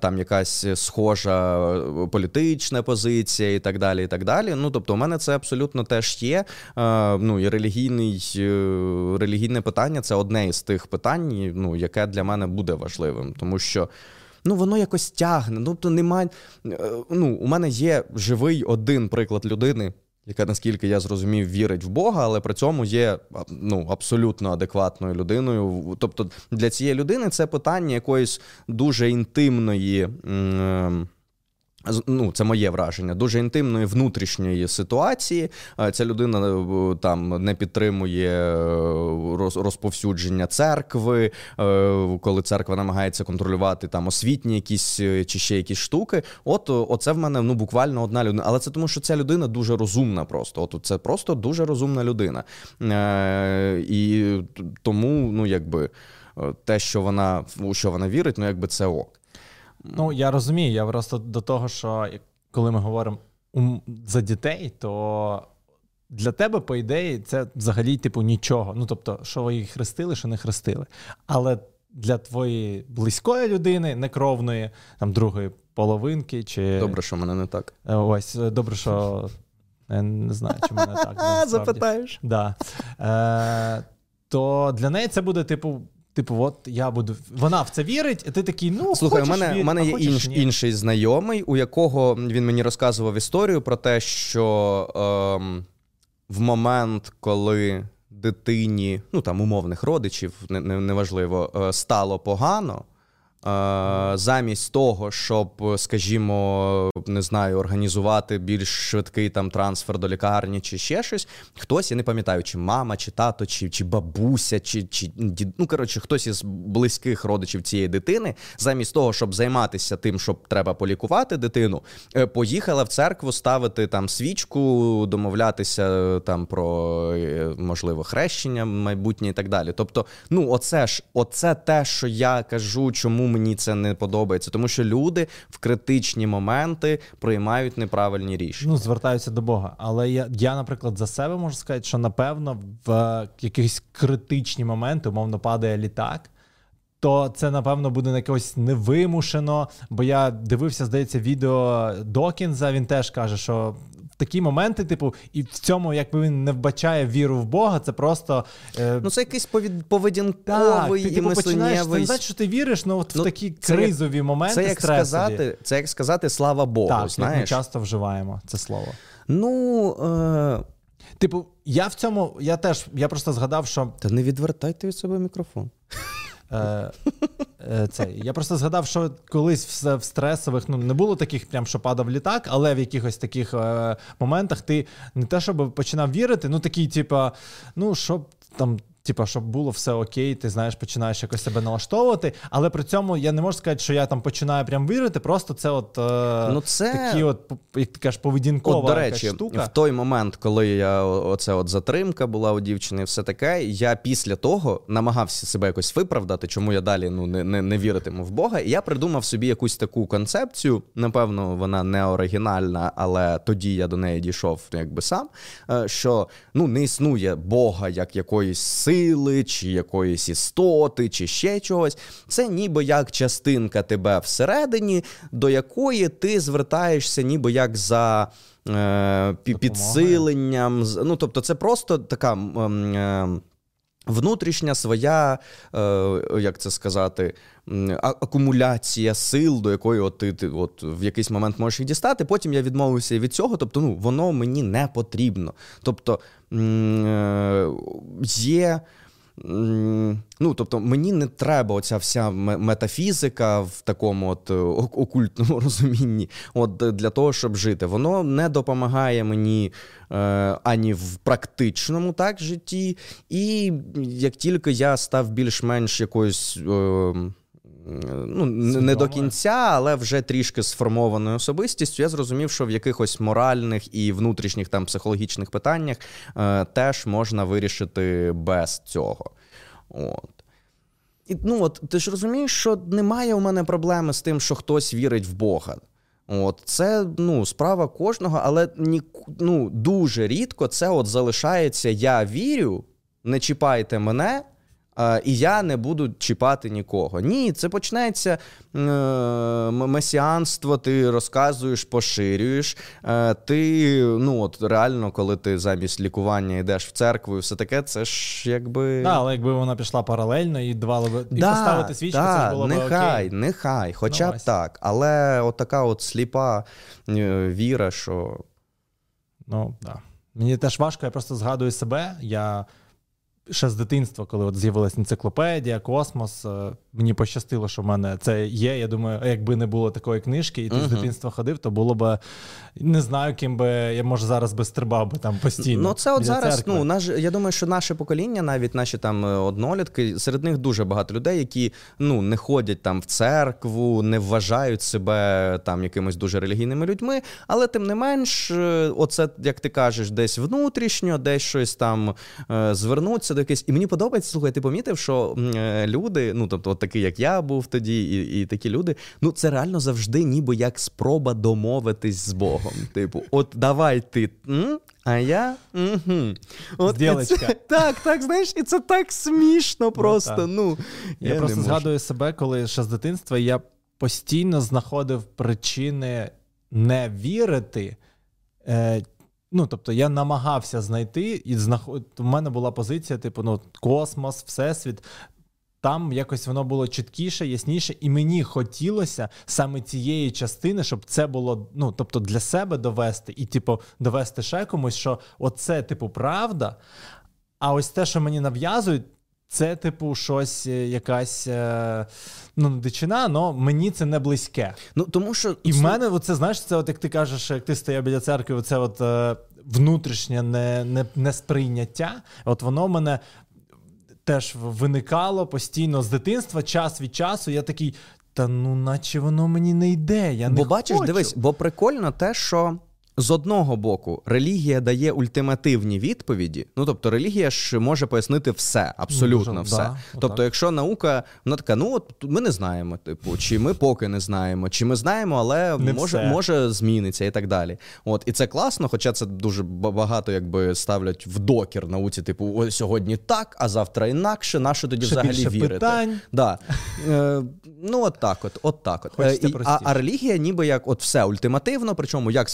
[SPEAKER 1] там якась схожа політична позиція і так далі. і так далі. Ну, тобто, у мене це абсолютно теж є. Ну, і релігійний, релігійне питання це одне із тих питань, ну, яке для мене буде важливим, тому що. Ну, воно якось тягне. Ну, то немає. е, Ну, у мене є живий один приклад людини, яка, наскільки я зрозумів, вірить в Бога, але при цьому є ну, абсолютно адекватною людиною. Тобто для цієї людини це питання якоїсь дуже інтимної. м, з- Ну, це моє враження, дуже інтимної внутрішньої ситуації. Е, Ця людина е, там не підтримує е, розповсюдження церкви, коли церква намагається контролювати там освітні якісь чи ще якісь штуки. От оце в мене ну буквально одна людина. Але це тому, що ця людина дуже розумна. Просто от це просто дуже розумна людина. І тому, ну якби те, що вона у що вона вірить, ну якби це ок.
[SPEAKER 2] Ну, я розумію, я просто до того, що коли ми говоримо за дітей, то для тебе, по ідеї, це взагалі, типу, нічого. Ну, тобто, що ви їх хрестили, що не хрестили. Але для твоєї близької людини, некровної, там другої половинки, чи
[SPEAKER 1] Добре, що мене не так.
[SPEAKER 2] Е, ось е, добре, що я не знаю, чи мене так.
[SPEAKER 1] Запитаєш.
[SPEAKER 2] Да. Е, то для неї це буде, типу. Типу, от я буду. Вона в це вірить, і ти такий, ну
[SPEAKER 1] Слухай, у мене,
[SPEAKER 2] вір,
[SPEAKER 1] у мене є інш, інший знайомий, у якого він мені розказував історію про те, що ем, в момент, коли дитині, ну там умовних родичів, не- не- неважливо, е, стало погано. Замість того, щоб, скажімо, не знаю, організувати більш швидкий там трансфер до лікарні чи ще щось, хтось, я не пам'ятаю, чи мама, чи тато, чи чи бабуся, чи чи ну коротше, хтось із близьких родичів цієї дитини, замість того, щоб займатися тим, щоб треба полікувати дитину, е, поїхала в церкву ставити там свічку, домовлятися е, там про е, можливо хрещення майбутнє і так далі. Тобто, ну оце ж, оце те, що я кажу, чому мені це не подобається, тому що люди в критичні моменти приймають неправильні рішення.
[SPEAKER 2] Ну, звертаються до Бога. Але я, я, наприклад, за себе можу сказати, що напевно в якісь критичні моменти, умовно, падає літак. То це, напевно, буде на якось невимушено, бо я дивився, здається, відео Докінза. Він теж каже, що такі моменти, типу, і в цьому, якби він не вбачає віру в Бога, це просто.
[SPEAKER 1] Е... Ну, це якийсь повід... поведінковий
[SPEAKER 2] так, ти,
[SPEAKER 1] і
[SPEAKER 2] типу, починаєш,
[SPEAKER 1] Це
[SPEAKER 2] не значить, що ти віриш, ну от ну, в такі кризові як, моменти.
[SPEAKER 1] Це як
[SPEAKER 2] стресові.
[SPEAKER 1] сказати, це як сказати слава Богу.
[SPEAKER 2] Так,
[SPEAKER 1] знаєш?
[SPEAKER 2] ми часто вживаємо це слово.
[SPEAKER 1] Ну. Е...
[SPEAKER 2] Типу, я в цьому, я теж, я просто згадав, що.
[SPEAKER 1] Та не відвертайте від себе мікрофон.
[SPEAKER 2] Е, е, це. Я просто згадав, що колись в, в стресових ну не було таких, прям що падав літак, але в якихось таких е, моментах ти не те, щоб починав вірити, ну такий, типа, ну щоб там Типа, щоб було все окей, ти знаєш, починаєш якось себе налаштовувати. Але при цьому я не можу сказати, що я там починаю прям вірити. Просто це от е, ну, це... такі, от як ти кажеш, поведінкова от,
[SPEAKER 1] до речі,
[SPEAKER 2] штука.
[SPEAKER 1] В той момент, коли я оце от затримка була у дівчини, все таке, я після того намагався себе якось виправдати, чому я далі ну не не, не віритиму в Бога. І я придумав собі якусь таку концепцію. Напевно, вона не оригінальна, але тоді я до неї дійшов якби сам. Е, що ну не існує Бога як якоїсь сили, чи якоїсь істоти, чи ще чогось. Це ніби як частинка тебе всередині, до якої ти звертаєшся, ніби як за. Е, підсиленням, ну тобто, це просто така е, внутрішня своя, е, як це сказати, акумуляція сил, до якої от ти, ти от в якийсь момент можеш їх дістати. Потім я відмовився від цього, тобто ну, воно мені не потрібно. Тобто е, є. Ну, тобто, мені не треба оця вся метафізика в такому от е, окультному розумінні, от для того, щоб жити. Воно не допомагає мені е, ані в практичному так житті, і як тільки я став більш-менш якоюсь. Е, ну, не до кінця, але вже трішки сформованою особистістю, я зрозумів, що в якихось моральних і внутрішніх там психологічних питаннях е, теж можна вирішити без цього. От. І, ну, от, Ти ж розумієш, що немає у мене проблеми з тим, що хтось вірить в Бога. От, Це ну, справа кожного, але ні, ну, дуже рідко це от залишається я вірю, не чіпайте мене, і я не буду чіпати нікого. Ні, це почнеться е, месіанство, ти розказуєш, поширюєш. Е, ти, ну от реально, коли ти замість лікування йдеш в церкву і все таке, це ж якби.
[SPEAKER 2] Да, але якби вона пішла паралельно і давала би і поставити свічку, да, це ж було
[SPEAKER 1] нехай,
[SPEAKER 2] б окей.
[SPEAKER 1] Нехай, хоча ну, б так. Але от така от сліпа е, віра, що.
[SPEAKER 2] Ну, так. Да. Мені теж важко, я просто згадую себе. Я ще з дитинства, коли от з'явилася енциклопедія, космос. Е, мені пощастило, що в мене це є. Я думаю, якби не було такої книжки, і ти uh-huh. з дитинства ходив, то було б не знаю, ким би я може зараз би стрибав би там постійно.
[SPEAKER 1] Ну це от зараз. Церкви. Ну наш я думаю, що наше покоління, навіть наші там е, однолітки, серед них дуже багато людей, які ну не ходять там в церкву, не вважають себе там якимись дуже релігійними людьми, але тим не менш, е, оце як ти кажеш, десь внутрішньо, десь щось там звернуться до якесь. І мені подобається, слухай, ти помітив, що люди, ну тобто такий, як я був тоді, і і такі люди. Ну це реально завжди, ніби як спроба домовитись з Богом. Типу, от давай ти. М? А я угу.
[SPEAKER 2] От це,
[SPEAKER 1] Так, так, знаєш, і це так смішно просто. Ну, ну
[SPEAKER 2] Я,
[SPEAKER 1] я
[SPEAKER 2] просто згадую себе, коли ще з дитинства я постійно знаходив причини не вірити. Е, Ну, тобто я намагався знайти, і знаход... у мене була позиція, типу, ну, космос, всесвіт. Там якось воно було чіткіше, ясніше, і мені хотілося саме цієї частини, щоб це було ну, тобто для себе довести, і, типу, довести ще комусь, що оце, типу, правда. А ось те, що мені нав'язують, це, типу, щось, е, якась е, ну, дичина, але мені це не близьке.
[SPEAKER 1] Ну, тому що...
[SPEAKER 2] І в мене, оце, знаєш, це, от як ти кажеш, як ти стояв біля церкви, оце от е, внутрішнє не, не, несприйняття, от воно мене. Теж виникало постійно з дитинства, час від часу. Я такий, та ну, наче воно мені не йде. Я не
[SPEAKER 1] Бо бачиш,
[SPEAKER 2] хочу.
[SPEAKER 1] дивись, бо прикольно те, що з одного боку, релігія дає ультимативні відповіді. Ну тобто, релігія ж може пояснити все, абсолютно
[SPEAKER 2] Дуже,
[SPEAKER 1] все.
[SPEAKER 2] да,
[SPEAKER 1] тобто,
[SPEAKER 2] отак.
[SPEAKER 1] якщо наука, вона така, ну от ми не знаємо, типу, чи ми поки не знаємо, чи ми знаємо, але
[SPEAKER 2] Не
[SPEAKER 1] може,
[SPEAKER 2] все.
[SPEAKER 1] може зміниться і так далі. От і це класно, хоча це дуже багато якби ставлять в докір науці, типу, ось сьогодні так, а завтра інакше. На що тоді
[SPEAKER 2] Ще
[SPEAKER 1] взагалі
[SPEAKER 2] більше
[SPEAKER 1] вірити?
[SPEAKER 2] питань.
[SPEAKER 1] Да. Е, ну, от так от, от так от. Е, і- а, а релігія ніби як от все ультимативно, причому як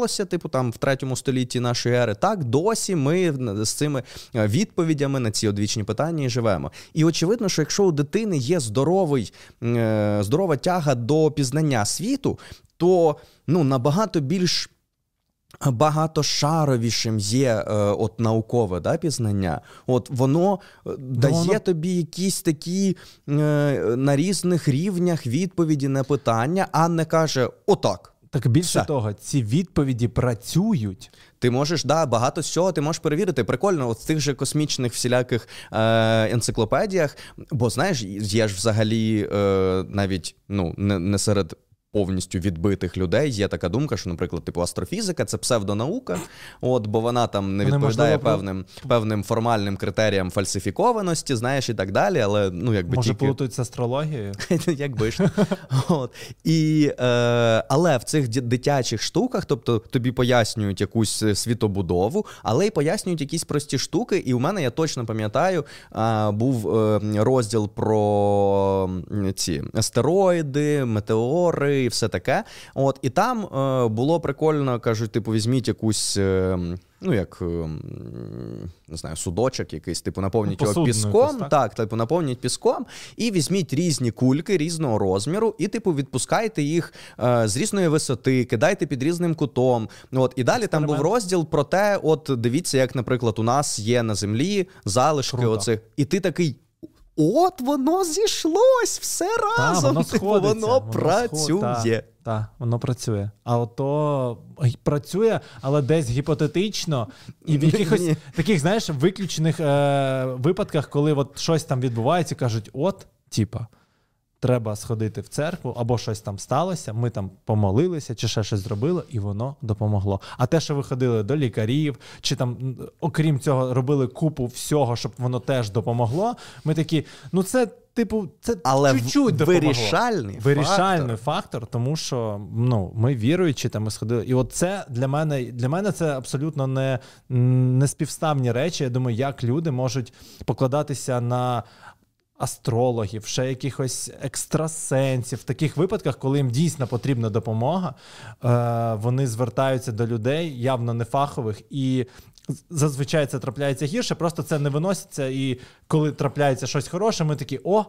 [SPEAKER 1] сформувалося, типу там в третьому столітті нашої ери, так досі ми з цими е, відповідями на ці одвічні питання і живемо. І очевидно, що якщо у дитини є здоровий, е, здорова тяга до пізнання світу, то ну набагато більш. Багатошаровішим є е, от наукове да, пізнання. От воно е, дає
[SPEAKER 2] воно-
[SPEAKER 1] тобі якісь такі е, на різних рівнях відповіді на питання, а не каже отак.
[SPEAKER 2] Так більше
[SPEAKER 1] Все.
[SPEAKER 2] того, ці відповіді працюють.
[SPEAKER 1] Ти можеш, да, багато з цього ти можеш перевірити. Прикольно, от в тих же космічних всіляких е, енциклопедіях. Бо знаєш, є ж взагалі е, навіть ну, не, не серед. Повністю відбитих людей є така думка, що, наприклад, типу астрофізика це псевдонаука, от бо вона там не відповідає певним певним формальним критеріям фальсифікованості, знаєш, і так далі. Але ну якби
[SPEAKER 2] Може,
[SPEAKER 1] тільки
[SPEAKER 2] плутають з астрологією?
[SPEAKER 1] Якби ж. От. І, е, але в цих дитячих штуках, тобто тобі пояснюють якусь е, світобудову, але й пояснюють якісь прості штуки. І в мене я точно пам'ятаю, е, був розділ про ці астероїди, метеори і все таке. От, і там е, було прикольно, кажуть, типу, візьміть якусь. е, Ну, як е, не знаю, судочок якийсь, типу, наповніть
[SPEAKER 2] Ну,
[SPEAKER 1] його піском,
[SPEAKER 2] так?
[SPEAKER 1] так, типу, наповніть піском, і візьміть різні кульки різного розміру, і, типу, відпускайте їх е, з різної висоти, кидайте під різним кутом. От, і далі там був розділ про те, от дивіться, як, наприклад, у нас є на землі залишки
[SPEAKER 2] Круто.
[SPEAKER 1] оцих. І ти такий. От воно зійшлось все
[SPEAKER 2] Та,
[SPEAKER 1] разом.
[SPEAKER 2] воно
[SPEAKER 1] типу,
[SPEAKER 2] сходиться,
[SPEAKER 1] воно
[SPEAKER 2] воно
[SPEAKER 1] працює.
[SPEAKER 2] Та, та, воно працює. А ото працює, але десь гіпотетично, і в якихось
[SPEAKER 1] Ні.
[SPEAKER 2] таких, знаєш, виключених е- випадках, коли от щось там відбувається, кажуть: от, типа, треба сходити в церкву, або щось там сталося, ми там помолилися, чи ще щось зробили, і воно допомогло. А те, що ви ходили до лікарів, чи там, окрім цього, робили купу всього, щоб воно теж допомогло, ми такі, ну це. Типу, це
[SPEAKER 1] Але
[SPEAKER 2] чуть-чуть допомогло.
[SPEAKER 1] вирішальний
[SPEAKER 2] вирішальний фактор. тому що ну, ми віруючі, там ми сходили. І от це для мене для мене це абсолютно не, не співставні речі. Я думаю, як люди можуть покладатися на. Астрологів, ще якихось екстрасенсів. В таких випадках, коли їм дійсно потрібна допомога, е, вони звертаються до людей, явно нефахових, і зазвичай це трапляється гірше, просто це не виноситься. І коли трапляється щось хороше, ми такі: о,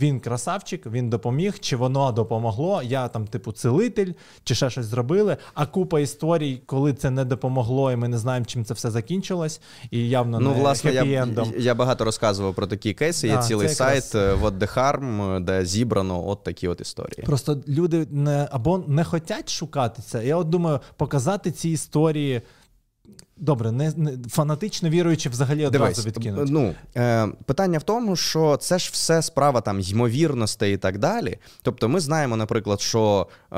[SPEAKER 2] він красавчик, він допоміг, чи воно допомогло. Я там, типу, целитель, чи ще щось зробили. А купа історій, коли це не допомогло, і ми не знаємо, чим це все закінчилось. І явно
[SPEAKER 1] Ну,
[SPEAKER 2] не
[SPEAKER 1] власне, я, я багато розказував про такі кейси. Є
[SPEAKER 2] Да,
[SPEAKER 1] цілий сайт
[SPEAKER 2] якраз-
[SPEAKER 1] е, What the Harm, де зібрано от такі от історії.
[SPEAKER 2] Просто люди не або не хочуть шукати це. Я от думаю, показати ці історії. Добре, не, не фанатично віруючи взагалі одразу
[SPEAKER 1] Дивись,
[SPEAKER 2] відкинуть.
[SPEAKER 1] ну, е, питання в тому, що це ж все справа там ймовірностей і так далі. Тобто, ми знаємо, наприклад, що е,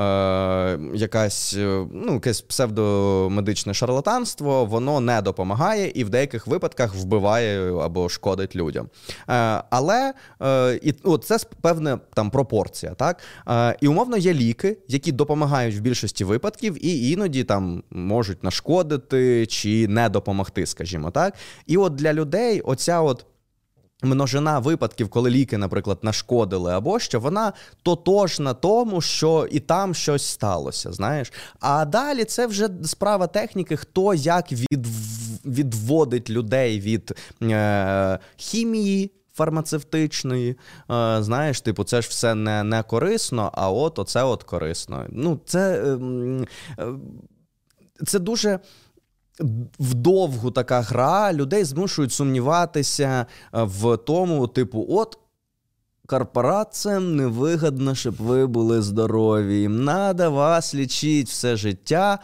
[SPEAKER 1] якась, е, ну, якесь псевдомедичне шарлатанство, воно не допомагає і в деяких випадках вбиває або шкодить людям. Е, але е, і, о, це певна там пропорція, так? Е, і умовно є ліки, які допомагають в більшості випадків, і іноді там можуть нашкодити чи не допомогти, скажімо так. І от для людей оця от. Множина випадків, коли ліки, наприклад, нашкодили або що, вона тотожна тому, що і там щось сталося. Знаєш. А далі це вже справа техніки, хто як від, відводить людей від е, хімії. Фармацевтичної, е, знаєш, типу, це ж все не, не корисно, а от оце от корисно. Ну, це, ем, е, це дуже вдовгу така гра людей змушують сумніватися е, в тому, типу, от. Корпораціям невигідно, щоб ви були здорові. Їм треба вас лічити все життя.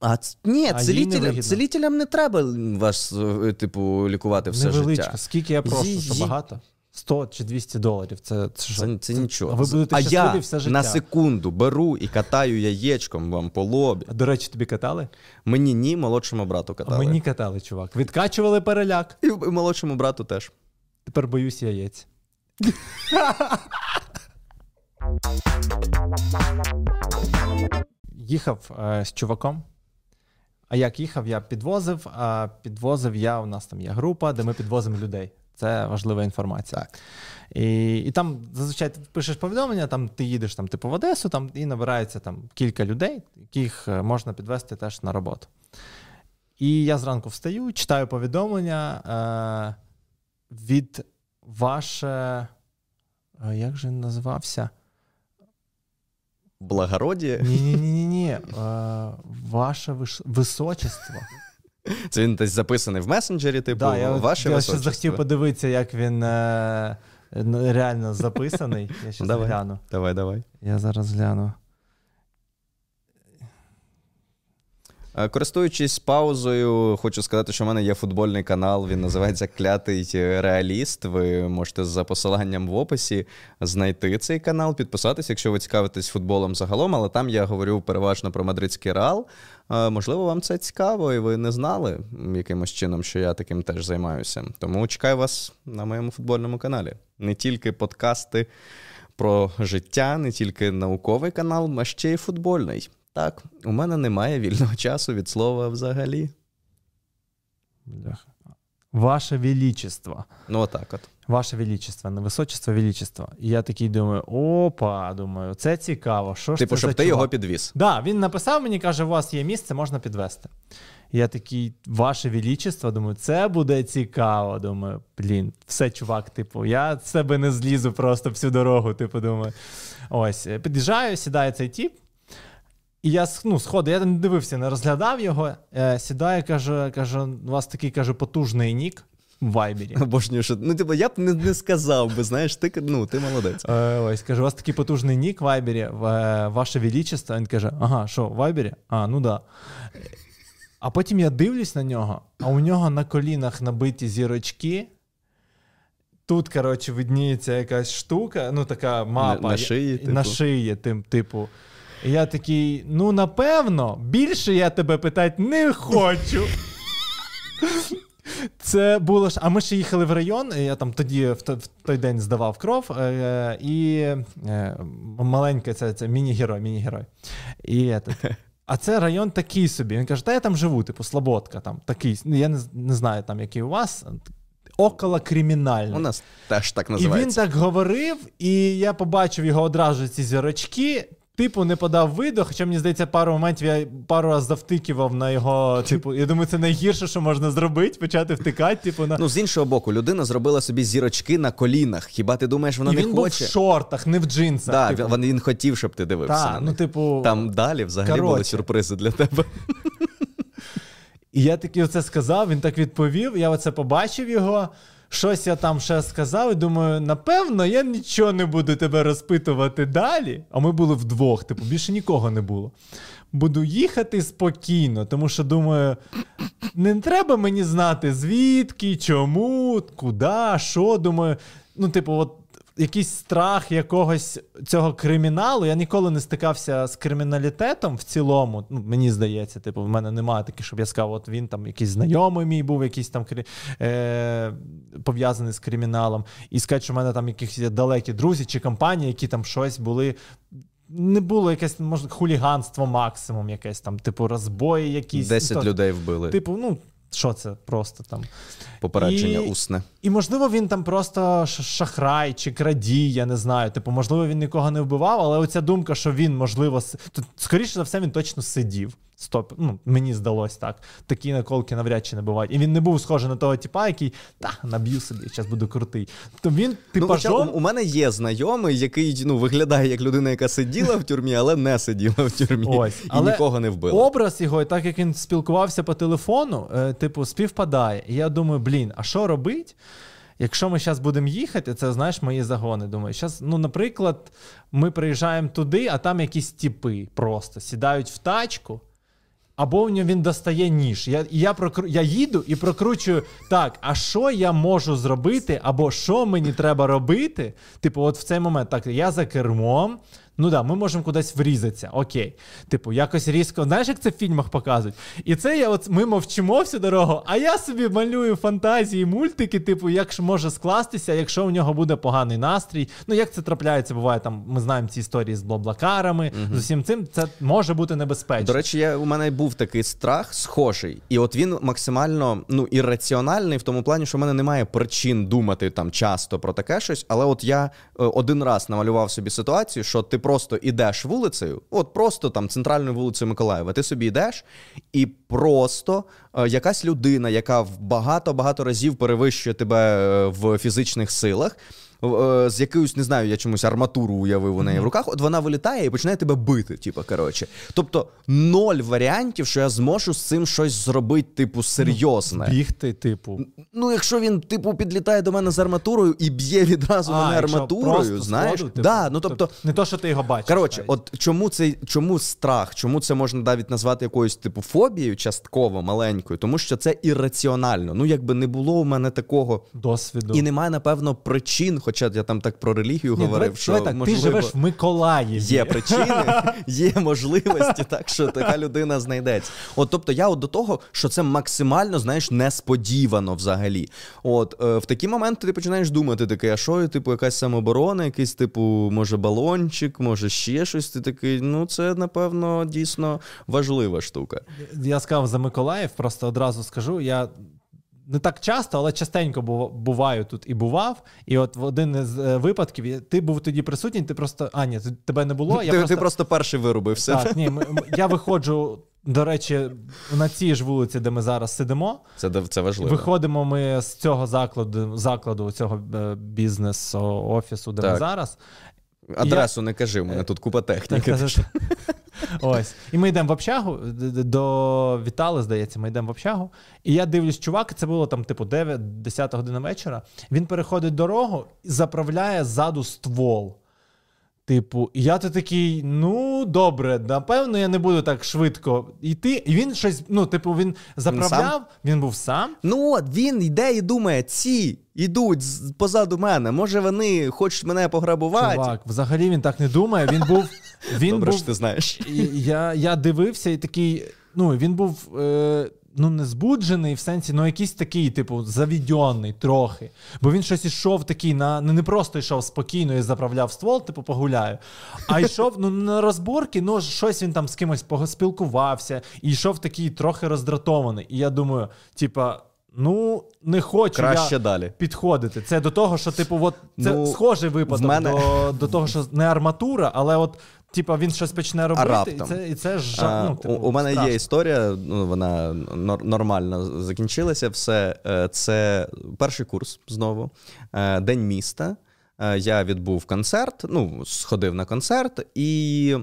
[SPEAKER 1] А ні,
[SPEAKER 2] А
[SPEAKER 1] целітелям, целітелям не треба вас, е, типу, лікувати все
[SPEAKER 2] Невеличка.
[SPEAKER 1] життя.
[SPEAKER 2] Скільки я прошу, що багато? 100 чи 200 доларів. Це, це, що?
[SPEAKER 1] Це, це нічого.
[SPEAKER 2] А ви будете
[SPEAKER 1] а я
[SPEAKER 2] все життя.
[SPEAKER 1] на секунду беру і катаю яєчком вам по лобі.
[SPEAKER 2] А, До речі, тобі катали?
[SPEAKER 1] Мені ні, молодшому брату
[SPEAKER 2] А
[SPEAKER 1] катали.
[SPEAKER 2] мені катали, чувак. Відкачували переляк.
[SPEAKER 1] І і молодшому брату теж.
[SPEAKER 2] Тепер боюсь яєць. Їхав е, з чуваком. А як їхав, я підвозив, а підвозив я, у нас там є група, де ми підвозимо людей. Це важлива інформація.
[SPEAKER 1] Так.
[SPEAKER 2] І, і там зазвичай ти пишеш повідомлення, там ти їдеш там, типу, в Одесу, там і набирається там кілька людей, яких е, можна підвести теж на роботу. І я зранку встаю, читаю повідомлення е, від ваше. е, Як же він називався?
[SPEAKER 1] Благородіє.
[SPEAKER 2] Ні, ні, ні. Ваше височество.
[SPEAKER 1] Це він десь записаний в месенджері, типу,
[SPEAKER 2] да, я,
[SPEAKER 1] ваше
[SPEAKER 2] я ще захотів подивитися, як він е, реально записаний. Я ще
[SPEAKER 1] Давай.
[SPEAKER 2] гляну.
[SPEAKER 1] Давай, давай.
[SPEAKER 2] Я зараз гляну.
[SPEAKER 1] Е, Користуючись паузою, хочу сказати, що в мене є футбольний канал. Він називається Клятий Реаліст. Ви можете за посиланням в описі знайти цей канал, підписатися, якщо ви цікавитесь футболом загалом. Але там я говорю переважно про мадридський реал. Е, Можливо, вам це цікаво, і ви не знали якимось чином, що я таким теж займаюся. Тому чекаю вас на моєму футбольному каналі. Не тільки подкасти про життя, не тільки науковий канал, а ще й футбольний. Так, у мене немає вільного часу від слова взагалі.
[SPEAKER 2] Ваше Величество.
[SPEAKER 1] Ну, отак от.
[SPEAKER 2] Ваше Величество, не височество, Величество. І я такий думаю: опа, думаю, це цікаво. Що ж
[SPEAKER 1] Типу,
[SPEAKER 2] це
[SPEAKER 1] щоб
[SPEAKER 2] за
[SPEAKER 1] ти
[SPEAKER 2] чувак?
[SPEAKER 1] його підвіз.
[SPEAKER 2] Да, він написав мені, каже, у вас є місце, можна підвести. Я такий, ваше величество, думаю, це буде цікаво. Думаю, блін, все, чувак, типу, я з себе не злізу просто всю дорогу. Типу, думаю. Ось, е, під'їжджаю, сідає цей тіп. І я ну, сходу, я не дивився, не розглядав його. Е, сідає, каже, каже, у вас такий каже, потужний нік Вайбері.
[SPEAKER 1] Обожнюю, що ну, типу, я б не, не сказав би, знаєш, ти, ну, ти молодець.
[SPEAKER 2] Е, ось, каже, у вас такий потужний нік в Вайбері, е, ваше величество. Він каже, ага, що, в Вайбері? А, ну да. А потім я дивлюсь на нього, а у нього на колінах набиті зірочки. Тут, коротше, видніється якась штука, ну така мапа.
[SPEAKER 1] На- на шиї,
[SPEAKER 2] На
[SPEAKER 1] типу?
[SPEAKER 2] шиї, тим, типу. І я такий, ну напевно, більше я тебе питати не хочу. Це було ж. А ми ще їхали в район. Я там тоді в, то- в той день здавав кров. Е, і е, маленьке це, це міні-герой, міні-герой. І этот, а це район такий собі. Він каже: та я там живу, типу, Слободка, там такий. Ну, я не, не знаю, там який у вас. Около кримінальний.
[SPEAKER 1] У нас теж так
[SPEAKER 2] І він так говорив, і я побачив його одразу ці зірочки. Типу, не подав виду, хоча мені здається, пару моментів я пару раз завтикував на його. Типу, я думаю, це найгірше, що можна зробити, почати втикати. Типу, на...
[SPEAKER 1] Ну, з іншого боку, людина зробила собі зірочки на колінах. Хіба ти думаєш, вона
[SPEAKER 2] і
[SPEAKER 1] не
[SPEAKER 2] він був в шортах, не в джинсах.
[SPEAKER 1] Да,
[SPEAKER 2] типу.
[SPEAKER 1] він, хотів, щоб ти дивився.
[SPEAKER 2] Та, ну, типу,
[SPEAKER 1] Там далі взагалі були сюрпризи для тебе.
[SPEAKER 2] І я таки оце сказав, він так відповів. Я оце побачив його. Щось я там ще сказав, і думаю, напевно, я нічого не буду тебе розпитувати далі. А ми були вдвох, типу, більше нікого не було. Буду їхати спокійно, тому що думаю, не треба мені знати, звідки, чому, куди, що. Думаю, ну, типу, от якийсь страх якогось цього криміналу. Я ніколи не стикався з криміналітетом в цілому. Ну, мені здається, типу, в мене немає таких, щоб я сказав, от він там якийсь знайомий мій був, якийсь там е- пов'язаний з криміналом. І сказати, що в мене там якісь далекі друзі чи компанії, які там щось були. Не було якесь, може, хуліганство максимум, якесь там, типу, розбої якісь.
[SPEAKER 1] Десять
[SPEAKER 2] Ну,
[SPEAKER 1] людей вбили.
[SPEAKER 2] Типу, ну, що це просто там.
[SPEAKER 1] Попередження
[SPEAKER 2] і-
[SPEAKER 1] усне.
[SPEAKER 2] І можливо він там просто шахрай чи крадій, я не знаю. Типу, можливо, він нікого не вбивав, але оця думка, що він, можливо, скоріше за все, він точно сидів. Стоп, ну мені здалось так. Такі наколки навряд чи не бувають. І він не був схожий на того типа, який та наб'ю собі, зараз буду крутий. То він типажом...
[SPEAKER 1] Ну, у мене є знайомий, який ну виглядає як людина, яка сиділа в тюрмі, але не сиділа в тюрмі
[SPEAKER 2] Ось.
[SPEAKER 1] і
[SPEAKER 2] але
[SPEAKER 1] нікого не вбила.
[SPEAKER 2] Образ його, і так як він спілкувався по телефону, е, типу, співпадає. І я думаю, блін, а що робить? Якщо ми зараз будемо їхати, це знаєш мої загони. Думаю, зараз, ну, наприклад, ми приїжджаємо туди, а там якісь тіпи просто сідають в тачку. Або в нього він достає ніж. Я я, прокру... я їду і прокручую так, а що я можу зробити, або що мені треба робити? Типу, от в цей момент так, я за кермом, Ну да, ми можемо кудись врізатися. Окей. Типу, якось різко. Знаєш, як це в фільмах показують? І це я от ми мовчимо всю дорогу, а я собі малюю фантазії, мультики, типу, як ж може скластися, якщо у нього буде поганий настрій. Ну, як це трапляється, буває там. Ми знаємо ці історії з блаблакарами, угу. з усім цим це може бути небезпечно.
[SPEAKER 1] До речі, я у мене був такий страх схожий, і от він максимально ну ірраціональний в тому плані, що в мене немає причин думати там часто про таке щось. Але от я е, один раз намалював собі ситуацію, що типу просто ідеш вулицею, от просто там центральною вулицею Миколаєва, ти собі йдеш, і просто е, якась людина, яка в багато багато разів перевищує тебе е, в фізичних силах. Е, з якоюсь, не знаю, я чомусь арматуру уявив у неї mm-hmm. в руках, от вона вилітає і починає тебе бити. Типу, коротше. Тобто ноль варіантів, що я зможу з цим щось зробити, типу, серйозне.
[SPEAKER 2] Бігти, типу.
[SPEAKER 1] Ну, якщо він, типу, підлітає до мене з арматурою і б'є відразу а, мене арматурою, знаєш. Сходу, типу,
[SPEAKER 2] да, ну, тобто, Не то, що ти його бачиш.
[SPEAKER 1] Коротше, от чому цей чому страх, чому це можна навіть назвати якоюсь типу фобією, частково маленькою, тому що це ірраціонально. Ну, якби не було у мене такого
[SPEAKER 2] досвіду.
[SPEAKER 1] І немає, напевно, причин хоча я там так про релігію Ні, говорив, давай, що
[SPEAKER 2] давай так,
[SPEAKER 1] можливо,
[SPEAKER 2] ти живеш в Миколаєві.
[SPEAKER 1] Є причини, є можливості, так що така людина знайдеться. От тобто, я от до того, що це максимально, знаєш, несподівано взагалі. От е, в такі моменти ти починаєш думати, таке, а що, типу, якась самооборона, якийсь, типу, може, балончик, може ще щось. Ти такий, ну це напевно дійсно важлива штука.
[SPEAKER 2] Я сказав за Миколаїв, просто одразу скажу. Я не так часто, але частенько буваю тут і бував. І от в один із е, випадків ти був тоді присутній, ти просто. А, ні, тебе не було.
[SPEAKER 1] Я Ти просто, ти просто перший вирубився.
[SPEAKER 2] Так, ні, я виходжу. До речі, на цій ж вулиці, де ми зараз сидимо,
[SPEAKER 1] це це важливо.
[SPEAKER 2] Виходимо ми з цього закладу, закладу цього е, бізнесу офісу, де так. ми зараз.
[SPEAKER 1] Адресу не кажи, у мене тут купа техніки.
[SPEAKER 2] Ось. І ми йдемо в общагу до Вітали, здається, ми йдемо в общагу. І я дивлюсь, чувак, це було там, типу, 9-10 година вечора. Він переходить дорогу і заправляє ззаду ствол. Типу, і я то такий, ну добре, напевно, я не буду так швидко йти. І він щось, ну, типу, він заправляв, він, він був сам.
[SPEAKER 1] Ну от він йде і думає, ці йдуть позаду мене. Може, вони хочуть мене пограбувати.
[SPEAKER 2] Чувак, взагалі він так не думає. Він був. Він
[SPEAKER 1] Добре,
[SPEAKER 2] був,
[SPEAKER 1] що ти знаєш.
[SPEAKER 2] Я я дивився і такий. Ну, він був. Е, ну не збуджений в сенсі, ну якийсь такий, типу, завідьоний трохи. Бо він щось ішов такий на ну, не просто йшов спокійно і заправляв ствол, типу, погуляю, а йшов ну, на розборки, ну щось він там з кимось поспілкувався, і йшов такий трохи роздратований. І я думаю, типа. Ну, не хочу
[SPEAKER 1] Краще
[SPEAKER 2] я
[SPEAKER 1] далі.
[SPEAKER 2] підходити. Це до того, що, типу, от це ну, схожий випадок мене... до до того, що не арматура, але от Типа він щось почне робити, а і це і це ж ну, типу,
[SPEAKER 1] у, у мене страшно. є історія. Ну вона нормально закінчилася. Все е, це перший курс знову, е, день міста. Е, я відбув концерт, ну, сходив на концерт, і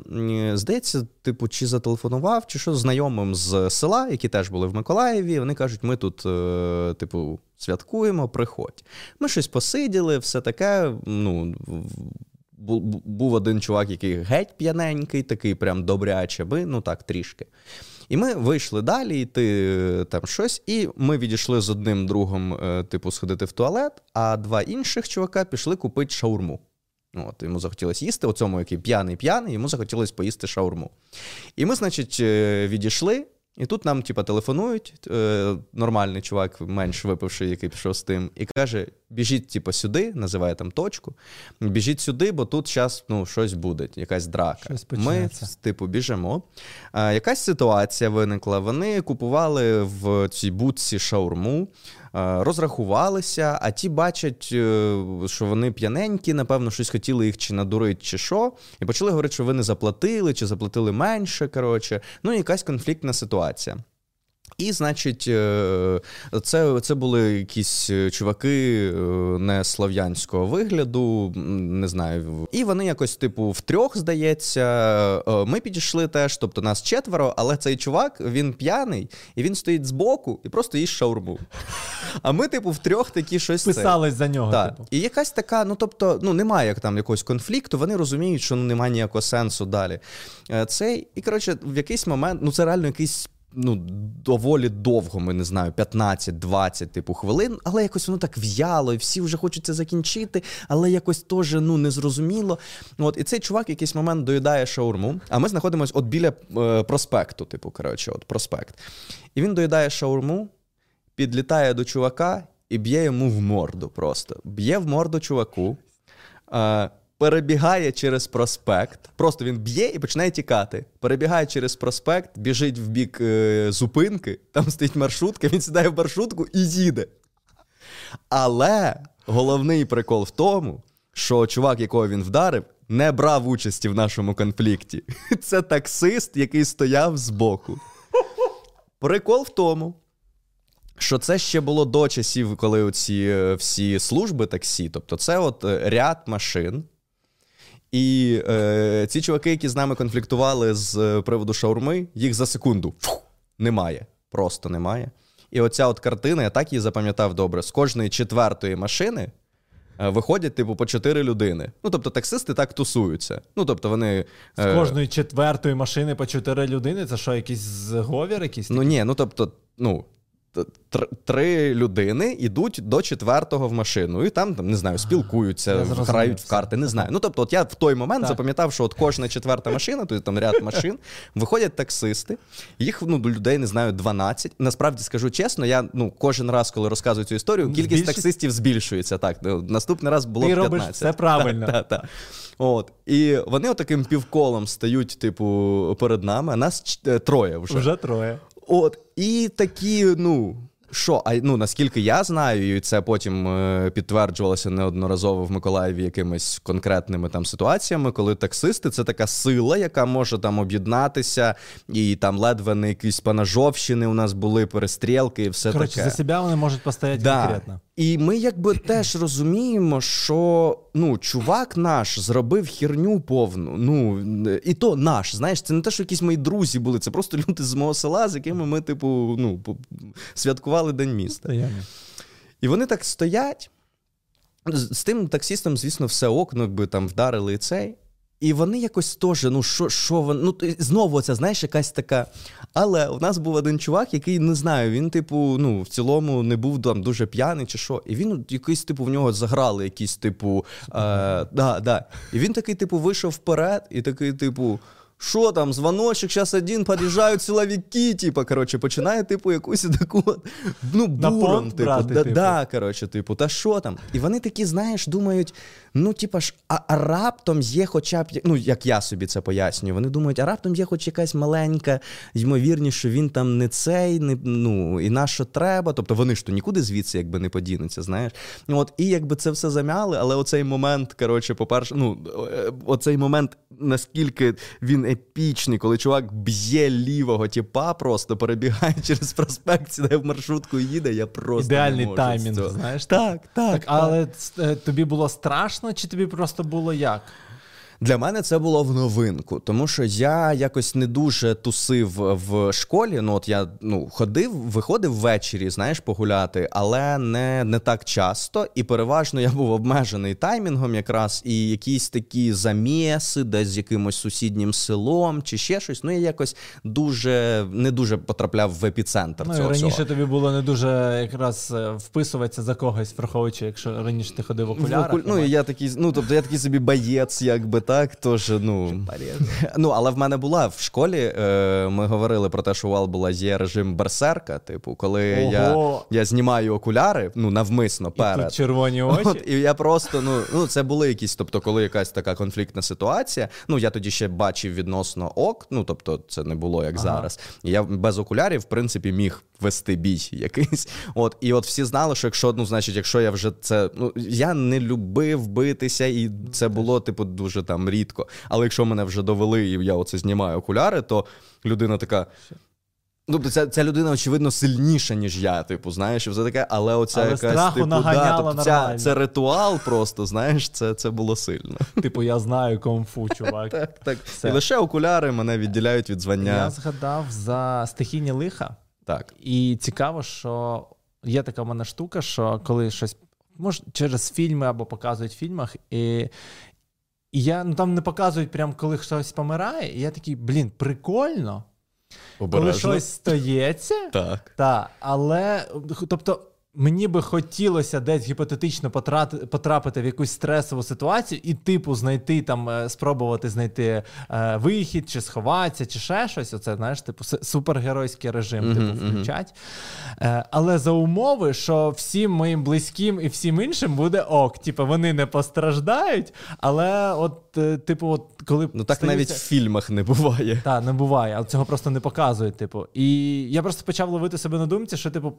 [SPEAKER 1] здається, типу, чи зателефонував, чи що знайомим з села, які теж були в Миколаєві. Вони кажуть, ми тут, типу, святкуємо, приходь. Ми щось посиділи, все таке. ну, був один чувак, який геть п'яненький, такий прям добряче би, ну так, трішки. І ми вийшли далі, йти там щось, і ми відійшли з одним другом, е, типу, сходити в туалет, а два інших чувака пішли купити шаурму. От, Йому захотілося їсти, оцьому, який п'яний-п'яний, йому захотілося поїсти шаурму. І ми, значить, е, відійшли, і тут нам, типа, телефонують, е, нормальний чувак, менш випивший, який пішов з тим, і каже: біжіть, типа, сюди, називає там точку. Біжіть сюди, бо тут зараз ну, щось буде, якась драка.
[SPEAKER 2] Щось
[SPEAKER 1] Ми, типу, біжимо. Е, якась ситуація виникла. Вони купували в цій будці шаурму. розрахувалися, а ті бачать, що вони п'яненькі, напевно, щось хотіли їх чи надурити, чи що, і почали говорити, що ви не заплатили, чи заплатили менше. коротше. Ну, якась конфліктна ситуація. І, значить, е, це це були якісь е, чуваки е, не слав'янського вигляду, не знаю. І вони якось, типу, втрьох, здається, ми підійшли теж, тобто нас четверо, але цей чувак він п'яний, і він стоїть збоку і просто їсть шаурму. А ми, типу, втрьох такі щось.
[SPEAKER 2] Писались за нього.
[SPEAKER 1] Так. Типу. І якась така, ну тобто, ну немає як там якогось конфлікту, вони розуміють, що ну, немає ніякого сенсу далі. Цей, І, коротше, в якийсь момент, ну це реально якийсь ну, доволі довго, ми не знаю, 15-20 типу хвилин, але якось воно так в'яло, і всі вже хочуть це закінчити, але якось теж ну, незрозуміло. От, І цей чувак якийсь момент доїдає шаурму, а ми знаходимося от біля е, проспекту, типу, коротше, от проспект. І він доїдає шаурму, підлітає до чувака і б'є йому в морду просто. Б'є в морду чуваку. Е, перебігає через проспект. Просто він б'є і починає тікати. Перебігає через проспект, біжить в бік е, зупинки, там стоїть маршрутка, він сідає в маршрутку і їде. Але головний прикол в тому, що чувак, якого він вдарив, не брав участі в нашому конфлікті. Це таксист, який стояв збоку. Прикол в тому. Що це ще було до часів, коли оці е, всі служби таксі, тобто це от е, ряд машин, і е, ці чуваки, які з нами конфліктували з е, приводу шаурми, їх за секунду фу, немає. Просто немає. І оця от картина, я так її запам'ятав добре: з кожної четвертої машини е, виходять, типу, по чотири людини. Ну, тобто, таксисти так тусуються. Ну, тобто, вони...
[SPEAKER 2] З е, кожної четвертої машини по чотири людини це що, якийсь зговір? якийсь?
[SPEAKER 1] Ну ні, ну тобто, ну три людини йдуть до четвертого в машину, і там, там не знаю, спілкуються, грають в карти. Не знаю. Ну тобто, от я в той момент так. запам'ятав, що от кожна четверта машина, то там ряд машин, виходять таксисти. Їх ну, людей не знаю 12. Насправді скажу чесно, я ну кожен раз, коли розказую цю історію, кількість Збільшить? таксистів збільшується. Так, ну, наступний раз було
[SPEAKER 2] Ти
[SPEAKER 1] 15.
[SPEAKER 2] робиш Це правильно.
[SPEAKER 1] Так, так, так. От. І вони отаким півколом стають, типу, перед нами, а нас е, троє вже.
[SPEAKER 2] Вже троє.
[SPEAKER 1] От, і такі, ну. Що, а ну наскільки я знаю, і це потім е, підтверджувалося неодноразово в Миколаєві якимись конкретними там ситуаціями, коли таксисти це така сила, яка може там об'єднатися, і там ледве не якісь панажовщини у нас були перестрілки, і все
[SPEAKER 2] Короче,
[SPEAKER 1] таке.
[SPEAKER 2] за себе вони можуть постояти да. конкретно.
[SPEAKER 1] І ми якби теж розуміємо, що ну, чувак наш зробив херню повну. Ну і то наш, знаєш, це не те, що якісь мої друзі були, це просто люди з мого села, з якими ми, типу, ну, святкували День міста. І вони так стоять. З тим таксістом, звісно, все ок, ну, якби там вдарили і цей. І вони якось теж, ну що що вони. Ну, знову це, знаєш, якась така. Але у нас був один чувак, який не знаю, він, типу, ну, в цілому не був там дуже п'яний чи що. І він якийсь, типу, в нього заграли якісь, типу. Е, да, да. І він такий, типу, вийшов вперед, і такий, типу. Що там, звоночок, зараз один, під'їжджають силовики, типу, коротше, починає, типу, якусь таку, ну, буром, типу, брати, да, типу. да, коротше, типу, та що там? І вони такі, знаєш, думають, ну, типа ж, а, а раптом є хоча б, ну, як я собі це пояснюю, вони думають, а раптом є хоч якась маленька ймовірність, що він там не цей, не, ну, і на що треба. Тобто вони ж то нікуди звідси якби не подінуться, знаєш. От, І якби це все замяли, але оцей момент, коротше, по-перше, ну, е, оцей момент, наскільки він епічний, коли чувак б'є лівого тіпа, просто перебігає через проспект, сідає в маршрутку і їде. Я просто
[SPEAKER 2] ідеальний
[SPEAKER 1] не можу
[SPEAKER 2] таймінг. Знаєш,
[SPEAKER 1] так, так, так.
[SPEAKER 2] Але е, тобі було страшно, чи тобі просто було як?
[SPEAKER 1] Для мене це було в новинку, тому що я якось не дуже тусив в школі. Ну от я ну ходив, виходив ввечері, знаєш, погуляти, але не не так часто. І переважно я був обмежений таймінгом, якраз і якісь такі заміси, десь з якимось сусіднім селом чи ще щось. Ну я якось дуже не дуже потрапляв в епіцентр.
[SPEAKER 2] Ну,
[SPEAKER 1] цього
[SPEAKER 2] раніше
[SPEAKER 1] всього.
[SPEAKER 2] тобі було не дуже якраз е, вписуватися за когось, враховуючи, якщо раніше ти ходив в окулярах.
[SPEAKER 1] Ну я такий, ну тобто я такий собі боєць, якби так так, тож, ну. ну, але в мене була в школі. е, Ми говорили про те, що у Валбула є режим берсерка. Типу, коли я я знімаю окуляри, ну навмисно перед. І
[SPEAKER 2] тут червоні очі. От,
[SPEAKER 1] І я просто, ну, ну, це були якісь, тобто, коли якась така конфліктна ситуація. Ну, я тоді ще бачив відносно ок, ну тобто, це не було як ага. зараз. І я без окулярів, в принципі, міг вести бій якийсь. От, І от всі знали, що якщо, ну, значить, якщо я вже це. Ну, я не любив битися, і це було, типу, дуже там рідко. Але якщо мене вже довели, і я оце знімаю окуляри, то людина така. Ну, ця ця людина, очевидно, сильніша, ніж я, типу, знаєш, і все таке, але оця але якась страху типу, да, тобто ця, це ритуал просто, знаєш, це це було сильно.
[SPEAKER 2] Типу, я знаю комфу, чувак.
[SPEAKER 1] Так, так. І лише окуляри мене відділяють від звання.
[SPEAKER 2] Я згадав за стихійні лиха.
[SPEAKER 1] Так.
[SPEAKER 2] І цікаво, що є така в мене штука, що коли щось може через фільми або показують в фільмах, і і я ну там не показують, прям коли хтось помирає, і я такий, блін, прикольно. Обережно. Коли щось стається,
[SPEAKER 1] так.
[SPEAKER 2] Та, але тобто Мені би хотілося десь гіпотетично потрапити в якусь стресову ситуацію і, типу, знайти там, е, спробувати знайти е, вихід, чи сховатися, чи ще щось. Оце знаєш, типу, супергеройський режим, uh-huh, типу, включать. Uh-huh. Е, але за умови, що всім моїм близьким і всім іншим буде ок. Типу, вони не постраждають, але от, е, типу, от коли
[SPEAKER 1] ну так стаються... навіть в фільмах не буває.
[SPEAKER 2] Так, не буває, але цього просто не показують. Типу, і я просто почав ловити себе на думці, що типу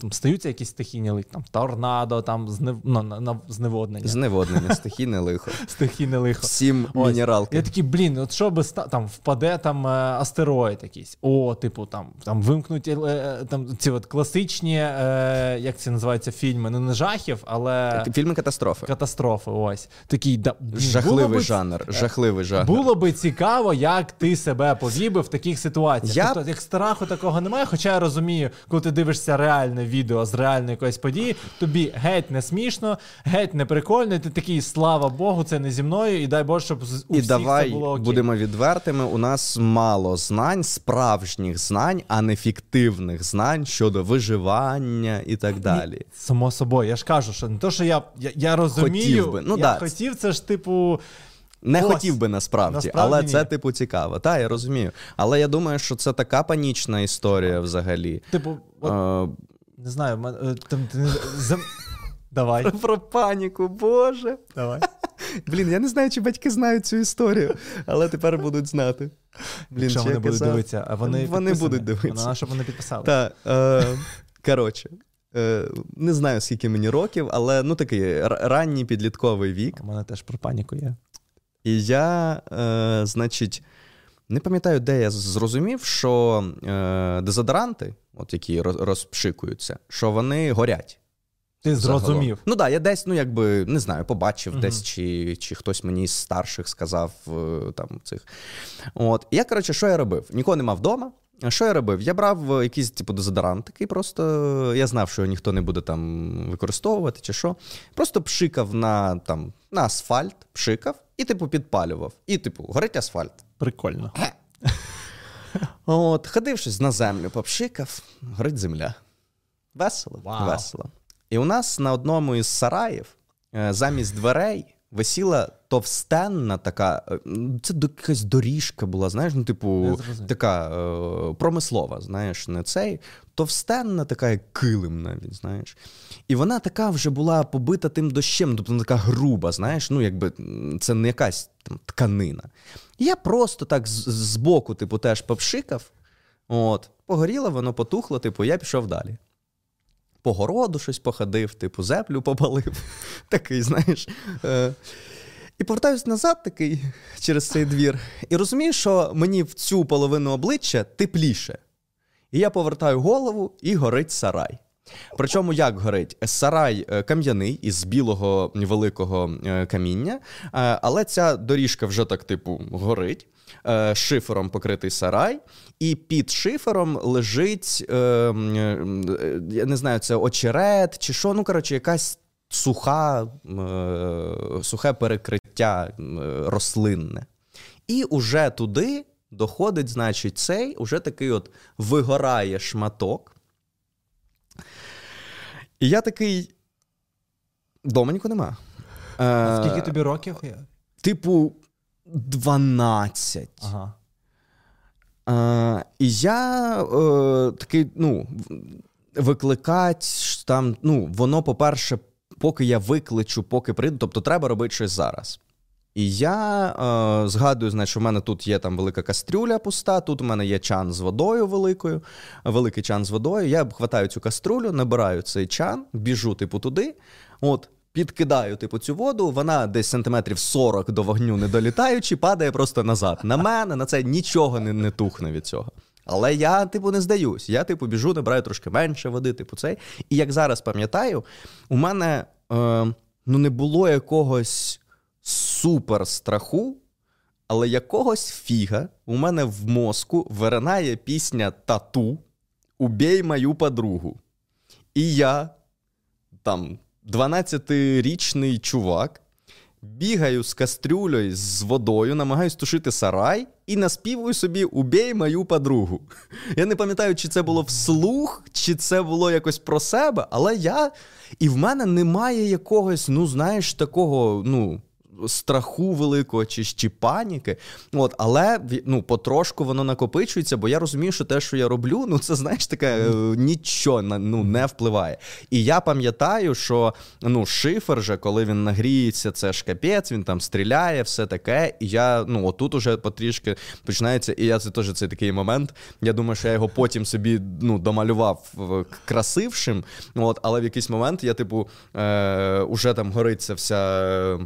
[SPEAKER 2] там стаються якісь стихійні лихо, там торнадо, там знев... ну, на, на, зневоднення.
[SPEAKER 1] Зневоднення, стихійне лихо.
[SPEAKER 2] Стихійне лихо.
[SPEAKER 1] Сім Ось. мінералки.
[SPEAKER 2] Я такий, блін, от що би там впаде там е, астероїд якийсь. О, типу, там там вимкнуть е, е, там ці от класичні, як це називається, фільми. Ну, не жахів, але.
[SPEAKER 1] Фільми катастрофи.
[SPEAKER 2] Катастрофи, ось. Такий, да,
[SPEAKER 1] Жахливий жанр. Жахливий жанр.
[SPEAKER 2] Було би цікаво, як ти себе повів би в таких ситуаціях. Я... Тобто, як страху такого немає, хоча я розумію, коли ти дивишся реально реальне відео з реальної якоїсь події, тобі геть не смішно, геть не прикольно. Ти такий, слава Богу, це не зі мною, і дай Боже, щоб у і всіх давай це було окей.
[SPEAKER 1] будемо відвертими. У нас мало знань, справжніх знань, а не фіктивних знань щодо виживання і так далі.
[SPEAKER 2] Само собою, я ж кажу, що не то, що я я, я розумію, хотів би. Ну, я да. хотів, це ж типу.
[SPEAKER 1] Не Ось. хотів би насправді, насправді але ні. це, типу, цікаво. Так, я розумію. Але я думаю, що це така панічна історія взагалі.
[SPEAKER 2] Типу, от, е, не знаю, е, там ти не. Давай.
[SPEAKER 1] Про, про паніку, Боже.
[SPEAKER 2] Давай.
[SPEAKER 1] Блін, я не знаю, чи батьки знають цю історію, але тепер будуть знати.
[SPEAKER 2] Блін, Якщо вони будуть казав... дивитися, а вони
[SPEAKER 1] Вони будуть дивитися.
[SPEAKER 2] На щоб вони підписали.
[SPEAKER 1] Так. Е, коротше, е, не знаю, скільки мені років, але ну такий ранній підлітковий вік.
[SPEAKER 2] У мене теж про паніку є.
[SPEAKER 1] І я, е, значить, не пам'ятаю, де я зрозумів, що е, дезодоранти от які розпшикуються, що вони горять.
[SPEAKER 2] Ти зрозумів.
[SPEAKER 1] Ну так, да, я десь, ну якби не знаю, побачив uh десь, чи чи хтось мені з старших сказав е, там цих. От. І я, коротше, що я робив? Нікого нема вдома. Що я робив? Я брав якийсь типу дезодорант такий, просто я знав, що його ніхто не буде там використовувати чи що. Просто пшикав на там, на асфальт, пшикав і, типу, підпалював. І, типу, горить асфальт.
[SPEAKER 2] Прикольно.
[SPEAKER 1] От, Ходившись на землю, попшикав, горить земля. Весело. Wow. Весело. І у нас на одному із сараїв е, замість дверей висіла товстенна така. Е, це якась доріжка була, знаєш, ну, типу, така е, промислова, знаєш, не цей. Товстенна, така як килим навіть, знаєш. І вона така вже була побита тим дощем, тобто така груба, знаєш, ну, якби це не якась там тканина. І я просто так збоку, типу, теж попшикав. От, Погоріло, воно потухло, типу, я пішов далі. По городу щось походив, типу, землю попалив. Такий, знаєш. Е, І повертаюсь назад такий через цей двір. І розумію, що мені в цю половину обличчя тепліше. І я повертаю голову і горить сарай. Причому як горить? Сарай е, кам'яний із білого великого е, каміння, е, але ця доріжка вже так, типу, горить. Шифером покритий сарай, і під шифером лежить, я не знаю, це очерет чи що, ну, коротше, якась суха, сухе перекриття рослинне. І уже туди доходить, значить, цей уже такий от вигорає шматок. І я такий. Доменьку нема.
[SPEAKER 2] А Скільки тобі років?
[SPEAKER 1] Типу, 12.
[SPEAKER 2] Ага.
[SPEAKER 1] Е, І я е, такий, ну, викликати там, ну, воно, по-перше, поки я викличу, поки прийду, тобто треба робити щось зараз. І я е, згадую, значить, у мене тут є там велика кастрюля пуста, тут у мене є чан з водою великою, великий чан з водою. Я хватаю цю каструлю, набираю цей чан, біжу, типу, туди. От, Підкидаю, типу, цю воду, вона десь сантиметрів 40 до вогню не долітаючи, падає просто назад. На мене на це нічого не, не тухне від цього. Але я, типу, не здаюсь. Я, типу, біжу, набираю трошки менше води, типу, цей. І як зараз пам'ятаю, у мене е, ну, не було якогось супер страху, але якогось фіга у мене в мозку виринає пісня Тату Убій мою подругу. І я, там, 12-річний чувак, бігаю з кастрюлею з водою, намагаюсь тушити сарай і наспівую собі Убій мою подругу. Я не пам'ятаю, чи це було вслух, чи це було якось про себе, але я. І в мене немає якогось, ну, знаєш, такого, ну страху великого чи чи паніки. От, Але ну, потрошку воно накопичується, бо я розумію, що те, що я роблю, ну це знаєш таке е, нічого ну, не впливає. І я пам'ятаю, що ну, шифер, же, коли він нагріється, це ж капець, він там стріляє, все таке. І я ну, отут уже потрішки починається, і я це теж цей такий момент. Я думаю, що я його потім собі ну, домалював красившим. От, Але в якийсь момент я, типу, е, уже там гориться вся.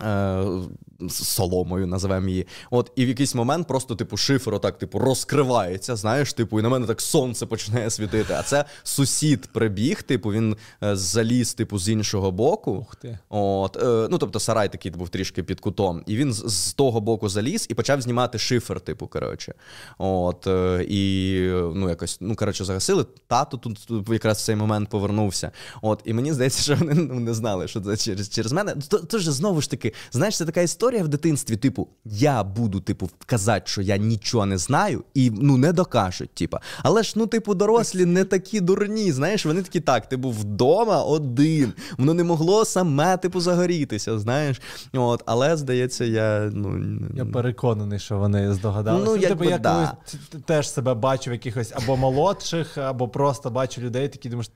[SPEAKER 1] Е, соломою, називаємо її. От, і в якийсь момент просто, типу, шифер отак, типу, розкривається, знаєш, типу, і на мене так сонце починає світити. А це сусід прибіг, типу, він е, заліз, типу, з іншого боку.
[SPEAKER 2] Ух ти.
[SPEAKER 1] От, е, Ну, тобто, сарай такий був трішки під кутом. І він з, з того боку заліз і почав знімати шифер, типу, коротше. От, е, І ну, якось, ну, коротше, загасили. Тато тут, тут якраз в цей момент повернувся. От, І мені здається, що вони ну, не знали, що це через через мене. Тож, знову ж таки, знаєш, це така історія історія в дитинстві, типу, я буду, типу, казати, що я нічого не знаю, і ну не докажуть. Типу. Але ж, ну, типу, дорослі не такі дурні. Знаєш, вони такі так, ти був вдома один. Воно не могло саме, типу, загорітися. Знаєш, от, але здається, я ну
[SPEAKER 2] я переконаний, що вони здогадалися.
[SPEAKER 1] Ну,
[SPEAKER 2] типу, я
[SPEAKER 1] да.
[SPEAKER 2] колись теж себе бачив якихось або молодших, або просто бачу людей, такі думаєш.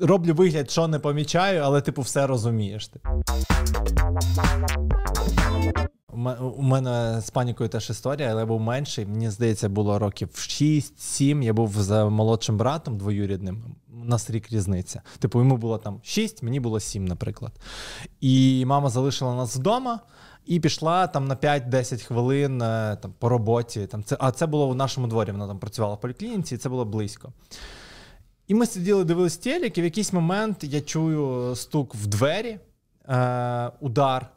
[SPEAKER 2] Роблю вигляд, що не помічаю, але типу все розумієш. У мене з панікою теж історія, але я був менший. Мені здається, було років 6-7. Я був з молодшим братом двоюрідним. У нас рік різниця. Типу, йому було там 6, мені було 7, наприклад. І мама залишила нас вдома і пішла там на 5-10 хвилин е, там, по роботі. Там, це, А це було в нашому дворі. Вона там працювала в поліклініці, і це було близько. І ми сиділи, дивились телек, і в якийсь момент я чую стук в двері, е, удар.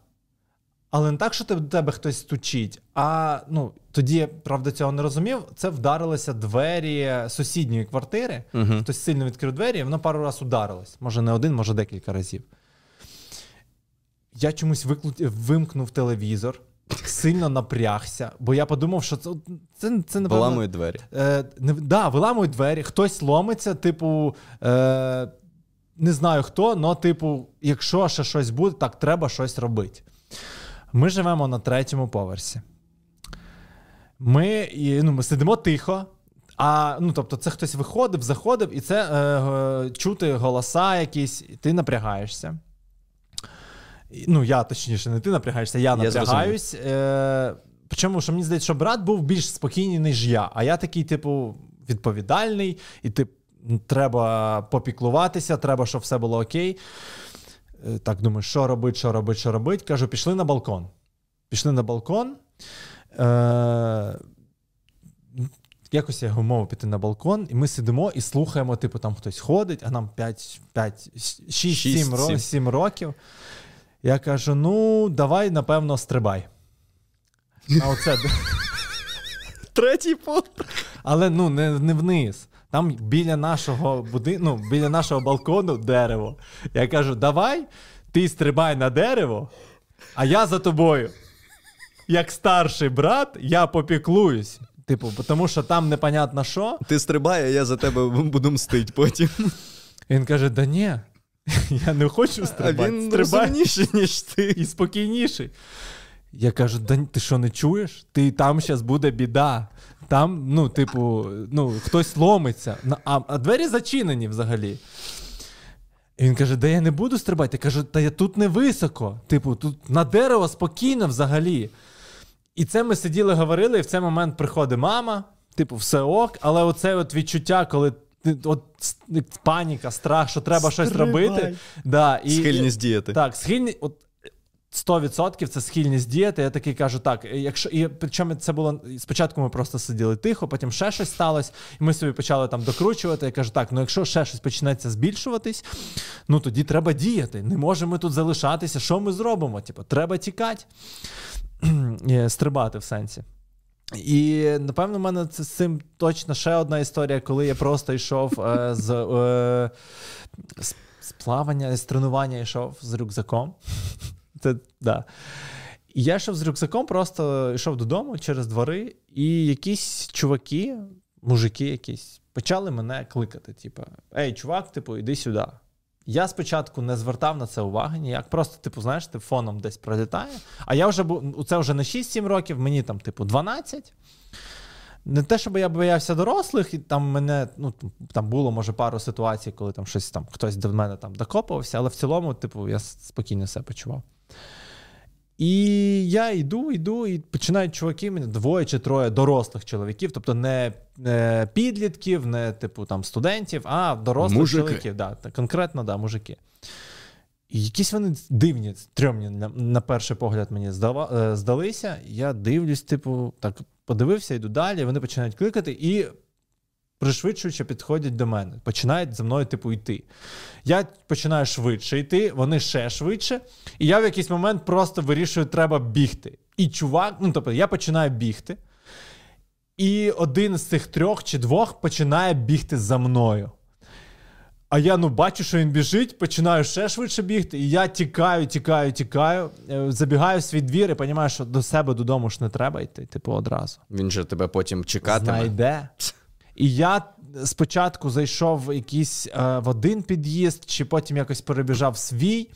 [SPEAKER 2] Але не так, що до тебе хтось стучить. А ну тоді правда цього не розумів. Це вдарилися двері сусідньої квартири. uh Хтось сильно відкрив двері, і воно пару разів ударилось. Може не один, може декілька разів. Я чомусь виклу... вимкнув телевізор, сильно напрягся, бо я подумав, що це це, це напевно...
[SPEAKER 1] Виламують двері.
[SPEAKER 2] Е, не, да, виламують двері, хтось ломиться, типу. Е, не знаю хто, але, типу, якщо ще щось буде, так треба щось робити. Ми живемо на третьому поверсі. Ми ну, ми сидимо тихо. А ну, тобто, це хтось виходив, заходив, і це е, чути голоса якісь, і ти напрягаєшся. Ну, я точніше, не ти напрягаєшся, я напрягаюсь. Е, Причому, що мені здається, що брат був більш спокійний, ніж я. А я такий, типу, відповідальний, і ти треба попіклуватися, треба, щоб все було окей. Е, так думаю, що робить, що робить, що робить. Кажу, пішли на балкон. Пішли на балкон. Е- Якось я його мовив піти на балкон, і ми сидимо і слухаємо, типу, там хтось ходить, а нам 5, 5 6-7 7 років. Я кажу: ну, давай, напевно, стрибай. А оце...
[SPEAKER 1] Третій поверх.
[SPEAKER 2] Але ну, не не вниз. Там біля нашого будинку, ну, біля нашого балкону дерево. Я кажу: давай, ти стрибай на дерево, а я за тобою. Як старший брат, я попіклуюсь. Типу, тому що там непонятно що.
[SPEAKER 1] Ти стрибай, а я за тебе буду мстить потім.
[SPEAKER 2] Він каже: да ні, я не хочу стрибати.
[SPEAKER 1] А він Стрибай. розумніший, ніж ти.
[SPEAKER 2] І спокійніший. Я кажу: да ти що не чуєш? Ти там зараз буде біда. Там, ну, типу, ну, хтось ломиться, а, а двері зачинені взагалі. І він каже: Да я не буду стрибати. Я кажу, та я тут не високо. Типу, тут на дерево спокійно взагалі. І це ми сиділи, говорили, і в цей момент приходить мама, типу, все ок, але оце от відчуття, коли от паніка, страх, що треба Стрибай. щось робити. Да, і,
[SPEAKER 1] Схильність діяти.
[SPEAKER 2] Так, схильність. От, 100% це схильність діяти. Я такий кажу, так, якщо і причому це було спочатку, ми просто сиділи тихо, потім ще щось сталося, і ми собі почали там докручувати. Я кажу, так, ну якщо ще щось почнеться збільшуватись, ну тоді треба діяти. Не можемо тут залишатися. Що ми зробимо? Типу, треба тікати, стрибати в сенсі. І напевно, в мене це з цим точно ще одна історія, коли я просто йшов е, з, е, з плавання, з тренування йшов з рюкзаком. Це, да. Я йшов з рюкзаком, просто йшов додому через двори, і якісь чуваки, мужики якісь, почали мене кликати. Типу, Ей, чувак, типу, іди сюди. Я спочатку не звертав на це уваги ніяк. Просто, типу, знаєш, ти фоном десь пролітає. А я вже був, це вже не 6-7 років, мені там, типу, 12. Не те, щоб я боявся дорослих, і там мене, ну, там було, може, пару ситуацій, коли там щось там хтось до мене там докопувався, але в цілому, типу, я спокійно себе почував. І я йду, йду, і починають чуваки, мене двоє чи троє дорослих чоловіків, тобто не, не підлітків, не типу там студентів, а дорослих мужики. чоловіків. Да, Конкретно, да, мужики. І якісь вони дивні, стрьомні, на, на перший погляд, мені здава, е, здалися. Я дивлюсь, типу, так подивився, йду далі. Вони починають кликати, і пришвидшуючи, підходять до мене, починають за мною, типу, йти. Я починаю швидше йти, вони ще швидше. І я в якийсь момент просто вирішую, треба бігти. І чувак, ну тобто, я починаю бігти. І один з цих трьох чи двох починає бігти за мною. А я ну бачу, що він біжить, починаю ще швидше бігти, і я тікаю, тікаю, тікаю, е, забігаю в свій двір і розумію, що до себе додому ж не треба йти, типу, одразу.
[SPEAKER 1] Він же тебе потім чекатиме.
[SPEAKER 2] Знайде. І я спочатку зайшов в якийсь е, в один під'їзд, чи потім якось перебіжав свій.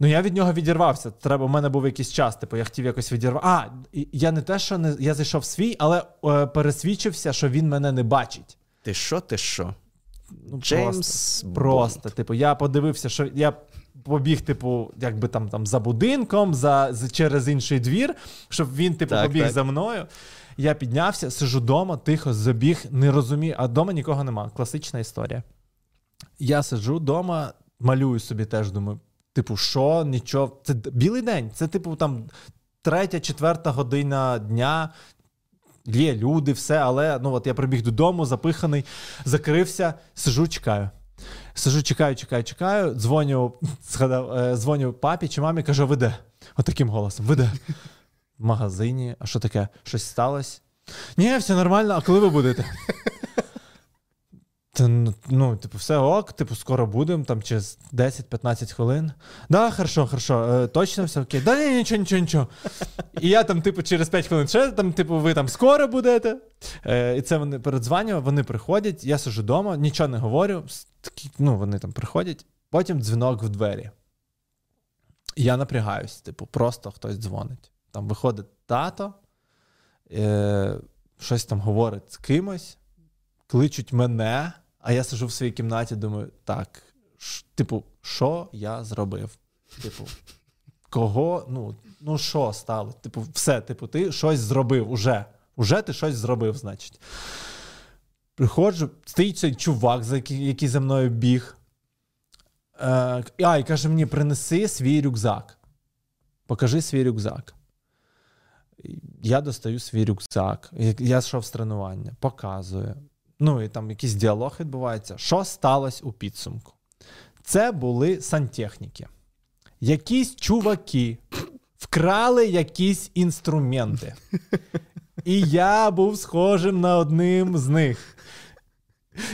[SPEAKER 2] Ну, я від нього відірвався. Треба, У мене був якийсь час, типу, я хотів якось відірвати. А, я не те, що не я зайшов в свій, але е, пересвідчився, що він мене не бачить.
[SPEAKER 1] Ти що, ти що?
[SPEAKER 2] Ну, Джеймс Просто, просто, типу, я подивився, що я побіг, типу, якби там там за будинком, за, за через інший двір, щоб він, типу, так, побіг так. за мною. Я піднявся, сижу вдома, тихо, забіг, не розумію, а вдома нікого нема. Класична історія. Я сиджу вдома, малюю собі теж, думаю, типу, що, нічого. Це білий день, це, типу, там третя, четверта година дня. Є люди, все, але ну от я прибіг додому, запиханий, закрився, сижу, чекаю. Сижу, чекаю, чекаю, чекаю. Дзвоню, згадав, е, дзвоню папі чи мамі, кажу, веде. Отаким голосом, веде в магазині. А що таке? Щось сталося? Ні, все нормально, а коли ви будете? Ну, типу, все ок, типу, скоро будемо, там через 10-15 хвилин. Да, хорошо, хорошо, е, точно все окей. Да, ні, нічого, нічого, нічого. І я там, типу, через 5 хвилин ще там, типу, ви там скоро будете. Е, І це вони передзванювали, вони приходять, я сижу вдома, нічого не говорю. Такі, ну, Вони там приходять, потім дзвінок в двері. я напрягаюсь, типу, просто хтось дзвонить. Там виходить тато, е, щось там говорить з кимось, кличуть мене, а я сижу в своїй кімнаті, думаю, так, ш, типу, що я зробив? Типу, кого, ну, ну що стало? Типу, все, типу, ти щось зробив уже. Уже ти щось зробив, значить. Приходжу, стоїть цей чувак, який за мною біг. Е, а, і каже мені: принеси свій рюкзак. Покажи свій рюкзак. Я достаю свій рюкзак, я йшов з тренування, показую. Ну і там якийсь діалог відбувається. Що сталося у підсумку? Це були сантехніки. Якісь чуваки вкрали якісь інструменти. І я був схожим на одним з них.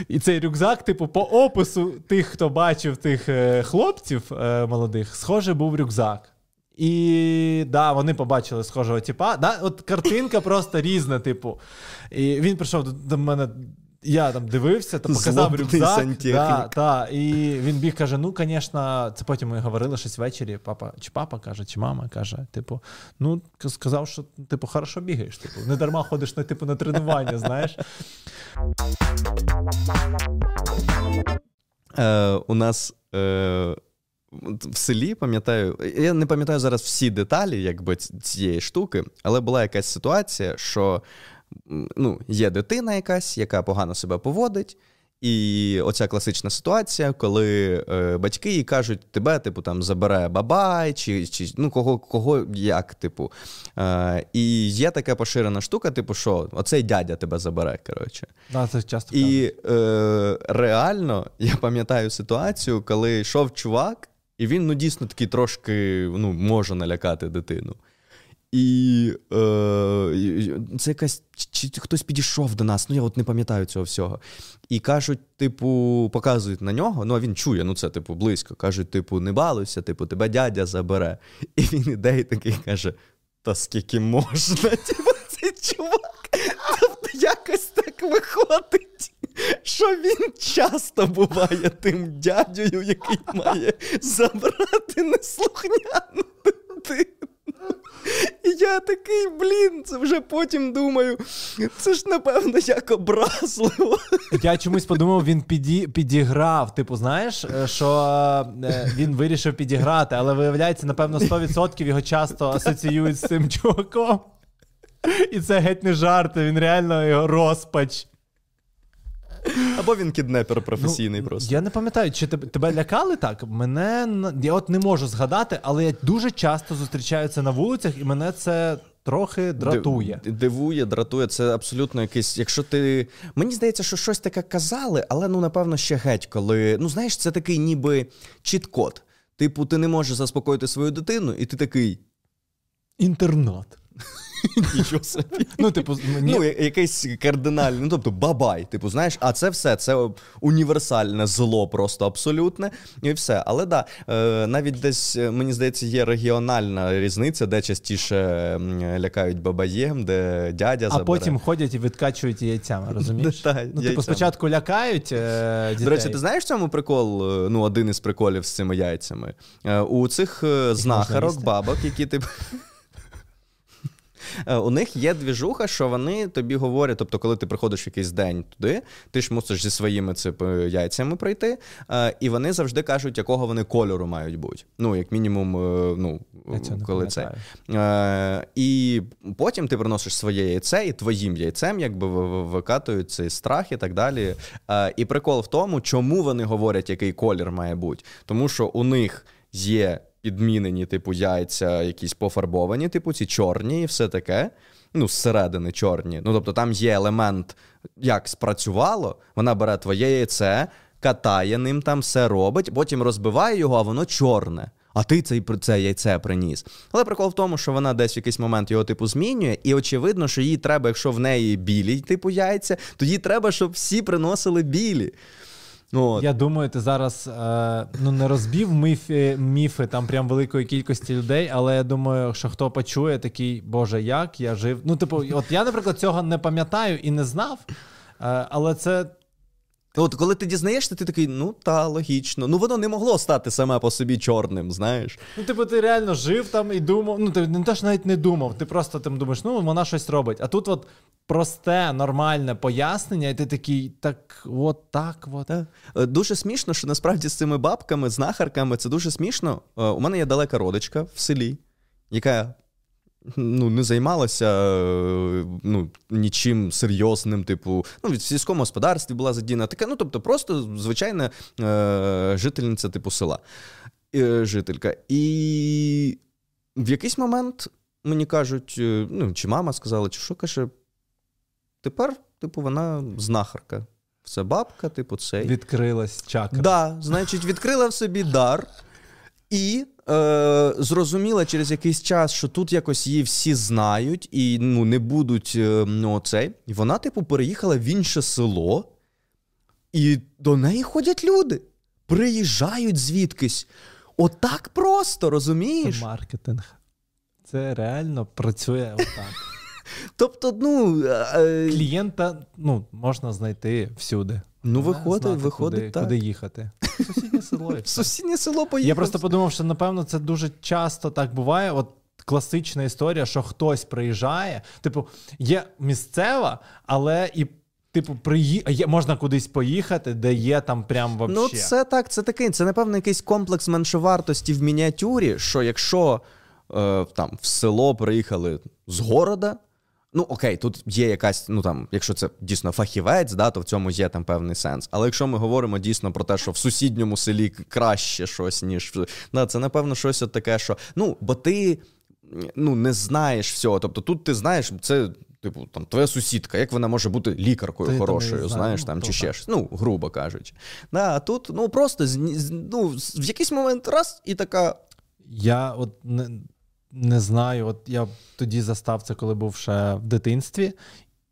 [SPEAKER 2] І цей рюкзак, типу, по опису тих, хто бачив тих е, хлопців е, молодих, схоже, був рюкзак. І да, вони побачили схожого типа. Да, От картинка просто різна, типу. І він прийшов до, до мене. Я там дивився, та показав рюкзак. Да, да, І він біг каже: ну, звісно, це потім ми говорили щось ввечері. Папа, чи папа каже, чи мама каже, типу, ну, сказав, що типу, хорошо бігаєш. Типу, не дарма ходиш на типу, на тренування, знаєш.
[SPEAKER 1] Е, У нас. Е, в селі пам'ятаю, я не пам'ятаю зараз всі деталі якби, цієї штуки, але була якась ситуація, що ну, є дитина якась, яка погано себе поводить. І оця класична ситуація, коли е, батьки їй кажуть, тебе, типу, там забере бабай, чи чи ну, кого кого як, типу. Е, І є така поширена штука, типу, що оцей дядя тебе забере. коротше.
[SPEAKER 2] Да, це часто
[SPEAKER 1] І е, реально я пам'ятаю ситуацію, коли йшов чувак, і він ну, дійсно такий трошки ну, може налякати дитину. І е, це якась чи, хтось підійшов до нас, ну я от не пам'ятаю цього всього. І кажуть, типу, показують на нього. Ну а він чує, ну це типу близько. Кажуть, типу, не балуйся, типу, тебе дядя забере. І він іде і такий каже: Та скільки можна? Типу, цей чувак. Тобто якось так виходить, що він часто буває тим дядьою, який має забрати неслухняну дитину. І я такий, блін, це вже потім думаю. Це ж, напевно, як образливо.
[SPEAKER 2] Я чомусь подумав, він піді, підіграв. Типу, знаєш, е, що е, він вирішив підіграти, але виявляється, напевно, 100% його часто асоціюють з цим чуваком. І це геть не жарти, він реально його розпач.
[SPEAKER 1] Або він кіднепер професійний ну, просто.
[SPEAKER 2] Я не пам'ятаю, чи тебе, тебе лякали так? Мене я от не можу згадати, але я дуже часто зустрічаю це на вулицях, і мене це. Трохи дратує.
[SPEAKER 1] Дивує, дратує. Це абсолютно якийсь. Якщо ти. Мені здається, що щось таке казали, але ну, напевно, ще геть, коли. Ну, знаєш, це такий ніби чіт-код. Типу, ти не можеш заспокоїти свою дитину, і ти такий.
[SPEAKER 2] Інтернат.
[SPEAKER 1] Нічого собі.
[SPEAKER 2] Ну, типу,
[SPEAKER 1] мені... ну, якийсь кардинальний, ну тобто бабай, типу, знаєш, а це все, це універсальне зло, просто абсолютне, і все. Але да, е, навіть десь, е, мені здається, є регіональна різниця, де частіше лякають бабаєм, де дядя забере.
[SPEAKER 2] А потім ходять і відкачують яйцями, розумієш? Ну, типу, спочатку лякають е, дітей.
[SPEAKER 1] До речі, ти знаєш в цьому прикол? Ну, один із приколів з цими яйцями. У цих знахарок, бабок, які типу. Е, у них є двіжуха, що вони тобі говорять, тобто, коли ти приходиш в якийсь день туди, ти ж мусиш зі своїми ципи, яйцями пройти, е, і вони завжди кажуть, якого вони кольору мають бути. Ну, як мінімум, е, ну, коли це. І потім ти приносиш своє яйце, і твоїм яйцем якби викатують цей страх і так далі. І прикол в тому, чому вони говорять, який колір має бути. Тому що у них є підмінені, типу, яйця, якісь пофарбовані, типу, ці чорні і все таке. Ну, зсередини чорні. Ну, тобто там є елемент, як спрацювало, вона бере твоє яйце, катає ним там, все робить, потім розбиває його, а воно чорне. А ти цей це яйце приніс. Але прикол в тому, що вона десь в якийсь момент його типу змінює, і очевидно, що їй треба, якщо в неї білі, типу яйця, то їй треба, щоб всі приносили білі.
[SPEAKER 2] Ну, Я думаю, ти зараз е, ну, не розбив міфи, міфи там прям великої кількості людей, але я думаю, що хто почує, такий, Боже, як я жив. Ну, типу, от я, наприклад, цього не пам'ятаю і не знав, е, але це
[SPEAKER 1] От коли ти дізнаєшся, ти такий, ну та логічно. Ну воно не могло стати саме по собі чорним, знаєш.
[SPEAKER 2] Ну, типу, ти реально жив там і думав. Ну, ти не теж навіть не думав. Ти просто там думаєш, ну вона щось робить. А тут от просте, нормальне пояснення, і ти такий, так, от так, от.
[SPEAKER 1] Е, дуже смішно, що насправді з цими бабками, знахарками, це дуже смішно. Е, у мене є далека родичка в селі, яка ну, не займалася е, ну, нічим серйозним, типу, ну, в сільському господарстві була задіяна така, ну, тобто, просто звичайна е, жительниця типу села. Е, жителька. І в якийсь момент мені кажуть, е, ну, чи мама сказала, чи що каже, тепер, типу, вона знахарка. Це бабка, типу, цей.
[SPEAKER 2] Відкрилась чакра.
[SPEAKER 1] Да, Значить, відкрила в собі дар. І е, зрозуміла через якийсь час, що тут якось її всі знають і ну, не будуть е, ну, цей. І вона, типу, переїхала в інше село, і до неї ходять люди. Приїжджають звідкись. Отак просто, розумієш?
[SPEAKER 2] Це маркетинг. Це реально працює отак.
[SPEAKER 1] Тобто, ну.
[SPEAKER 2] Е, Клієнта ну, можна знайти всюди.
[SPEAKER 1] Ну, виходить, знати, виходить
[SPEAKER 2] куди,
[SPEAKER 1] так.
[SPEAKER 2] куди їхати. Сусіднє село.
[SPEAKER 1] Сусіднє село поїхав.
[SPEAKER 2] Я просто подумав, що напевно це дуже часто так буває. От класична історія, що хтось приїжджає. Типу, є місцева, але і Типу, приї... можна кудись поїхати, де є там прям вообще.
[SPEAKER 1] Ну, це так, це такий, це, напевно, якийсь комплекс меншовартості в мініатюрі, що якщо е, там в село приїхали з города. Ну, окей, тут є якась, ну там, якщо це дійсно фахівець, да, то в цьому є там певний сенс. Але якщо ми говоримо дійсно про те, що в сусідньому селі краще щось, ніж да, це напевно щось от таке, що ну, бо ти ну, не знаєш всього. Тобто тут ти знаєш, це. Типу, там твоя сусідка, як вона може бути лікаркою Ти хорошою, знаєш, ну, там чи ще щось. Ну, грубо кажучи. Да, А тут ну просто ну, в якийсь момент раз і така.
[SPEAKER 2] Я от не знаю. От я тоді застав це, коли був ще в дитинстві.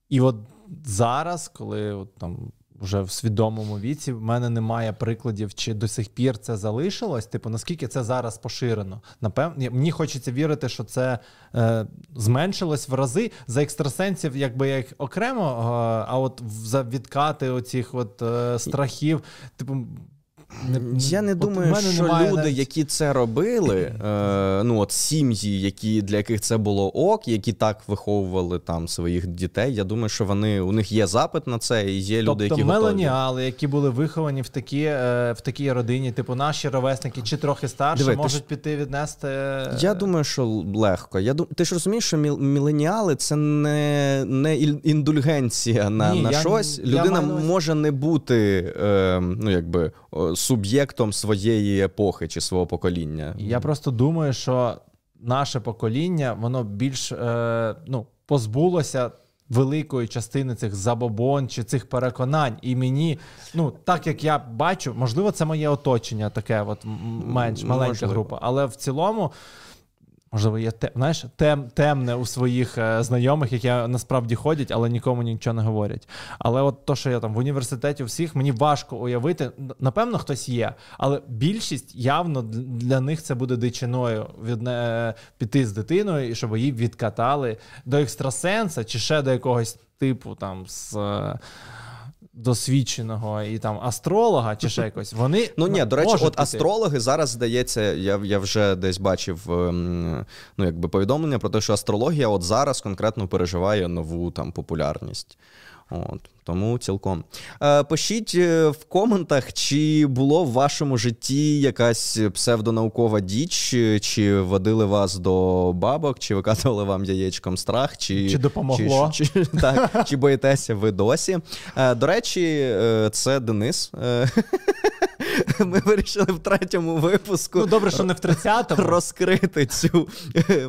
[SPEAKER 2] І от зараз, коли от там вже в свідомому віці, в мене немає прикладів, чи до сих пір це залишилось. Типу, наскільки це зараз поширено? Напевно, мені хочеться вірити, що це е, зменшилось в рази за екстрасенсів, якби як окремо, е, а от за відкати оцих от е, страхів, типу.
[SPEAKER 1] Я не думаю, що люди, навіть... які це робили, е, ну от сім'ї, які для яких це було ок, які так виховували там своїх дітей. Я думаю, що вони у них є запит на це, і є
[SPEAKER 2] тобто,
[SPEAKER 1] люди, які
[SPEAKER 2] меленіали, готові. які були виховані в такі е, в такій родині, типу наші ровесники, чи трохи старше, Диви, можуть ж... піти віднести.
[SPEAKER 1] Я думаю, що легко. Я дум... Ти ж розумієш, що міленіали це не не індульгенція на Ні, на я, щось. Людина я маю... може не бути, е, ну якби суб'єктом своєї епохи чи свого покоління.
[SPEAKER 2] Я просто думаю, що наше покоління воно більш е, ну, позбулося. Великої частини цих забобон чи цих переконань, і мені, ну так як я бачу, можливо, це моє оточення, таке, от менш маленька можливо. група, але в цілому Можливо, є те, знаєш, тем, темне у своїх е, знайомих, які насправді ходять, але нікому нічого не говорять. Але от то, що я там в університеті всіх, мені важко уявити. Напевно, хтось є, але більшість явно для них це буде дичиною від е, піти з дитиною і щоб її відкатали до екстрасенса чи ще до якогось типу там з. Е, досвідченого і там астролога чи ще якось. Вони
[SPEAKER 1] ну ні, до речі, от астрологи зараз здається, я я вже десь бачив ем, ну якби повідомлення про те, що астрологія от зараз конкретно переживає нову там популярність. От. Тому цілком. Е, Пишіть е, в коментах, чи було в вашому житті якась псевдонаукова діч, чи водили вас до бабок, чи викатували вам яєчком страх, чи
[SPEAKER 2] чи допомогло.
[SPEAKER 1] Чи, чи, так, чи боїтеся ви досі. Е, До речі, е, це Денис. Е, ми вирішили в третьому випуску.
[SPEAKER 2] Ну, добре, що не в 30-му.
[SPEAKER 1] розкрити цю.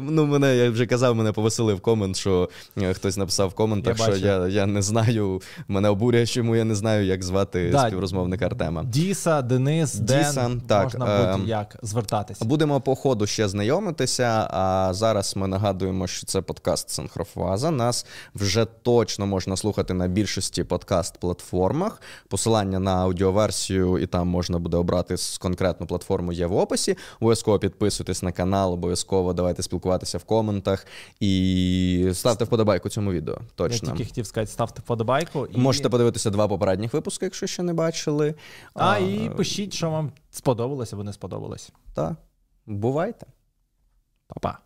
[SPEAKER 1] Ну, мене я вже казав, мене повеселив комент, що хтось написав в коментах, я що я я не знаю. Мене обурює, чому я не знаю, як звати да, співрозмовника Артема.
[SPEAKER 2] Діса, Денис, Діса, Ден, так, можна будь-як звертатися.
[SPEAKER 1] Будемо по ходу ще знайомитися. А зараз ми нагадуємо, що це подкаст Санхрофаза. Нас вже точно можна слухати на більшості подкаст-платформах. Посилання на аудіоверсію, і там можна буде обрати конкретну платформу. Є в описі. Обов'язково підписуйтесь на канал, обов'язково давайте спілкуватися в коментах і ставте вподобайку цьому відео. Точно
[SPEAKER 2] Я тільки хотів сказати, ставте вподобайку.
[SPEAKER 1] І... Можете подивитися два попередніх випуски, якщо ще не бачили.
[SPEAKER 2] А, а і пишіть, що вам сподобалось або не сподобалось.
[SPEAKER 1] Так. Бувайте.
[SPEAKER 2] Па-па.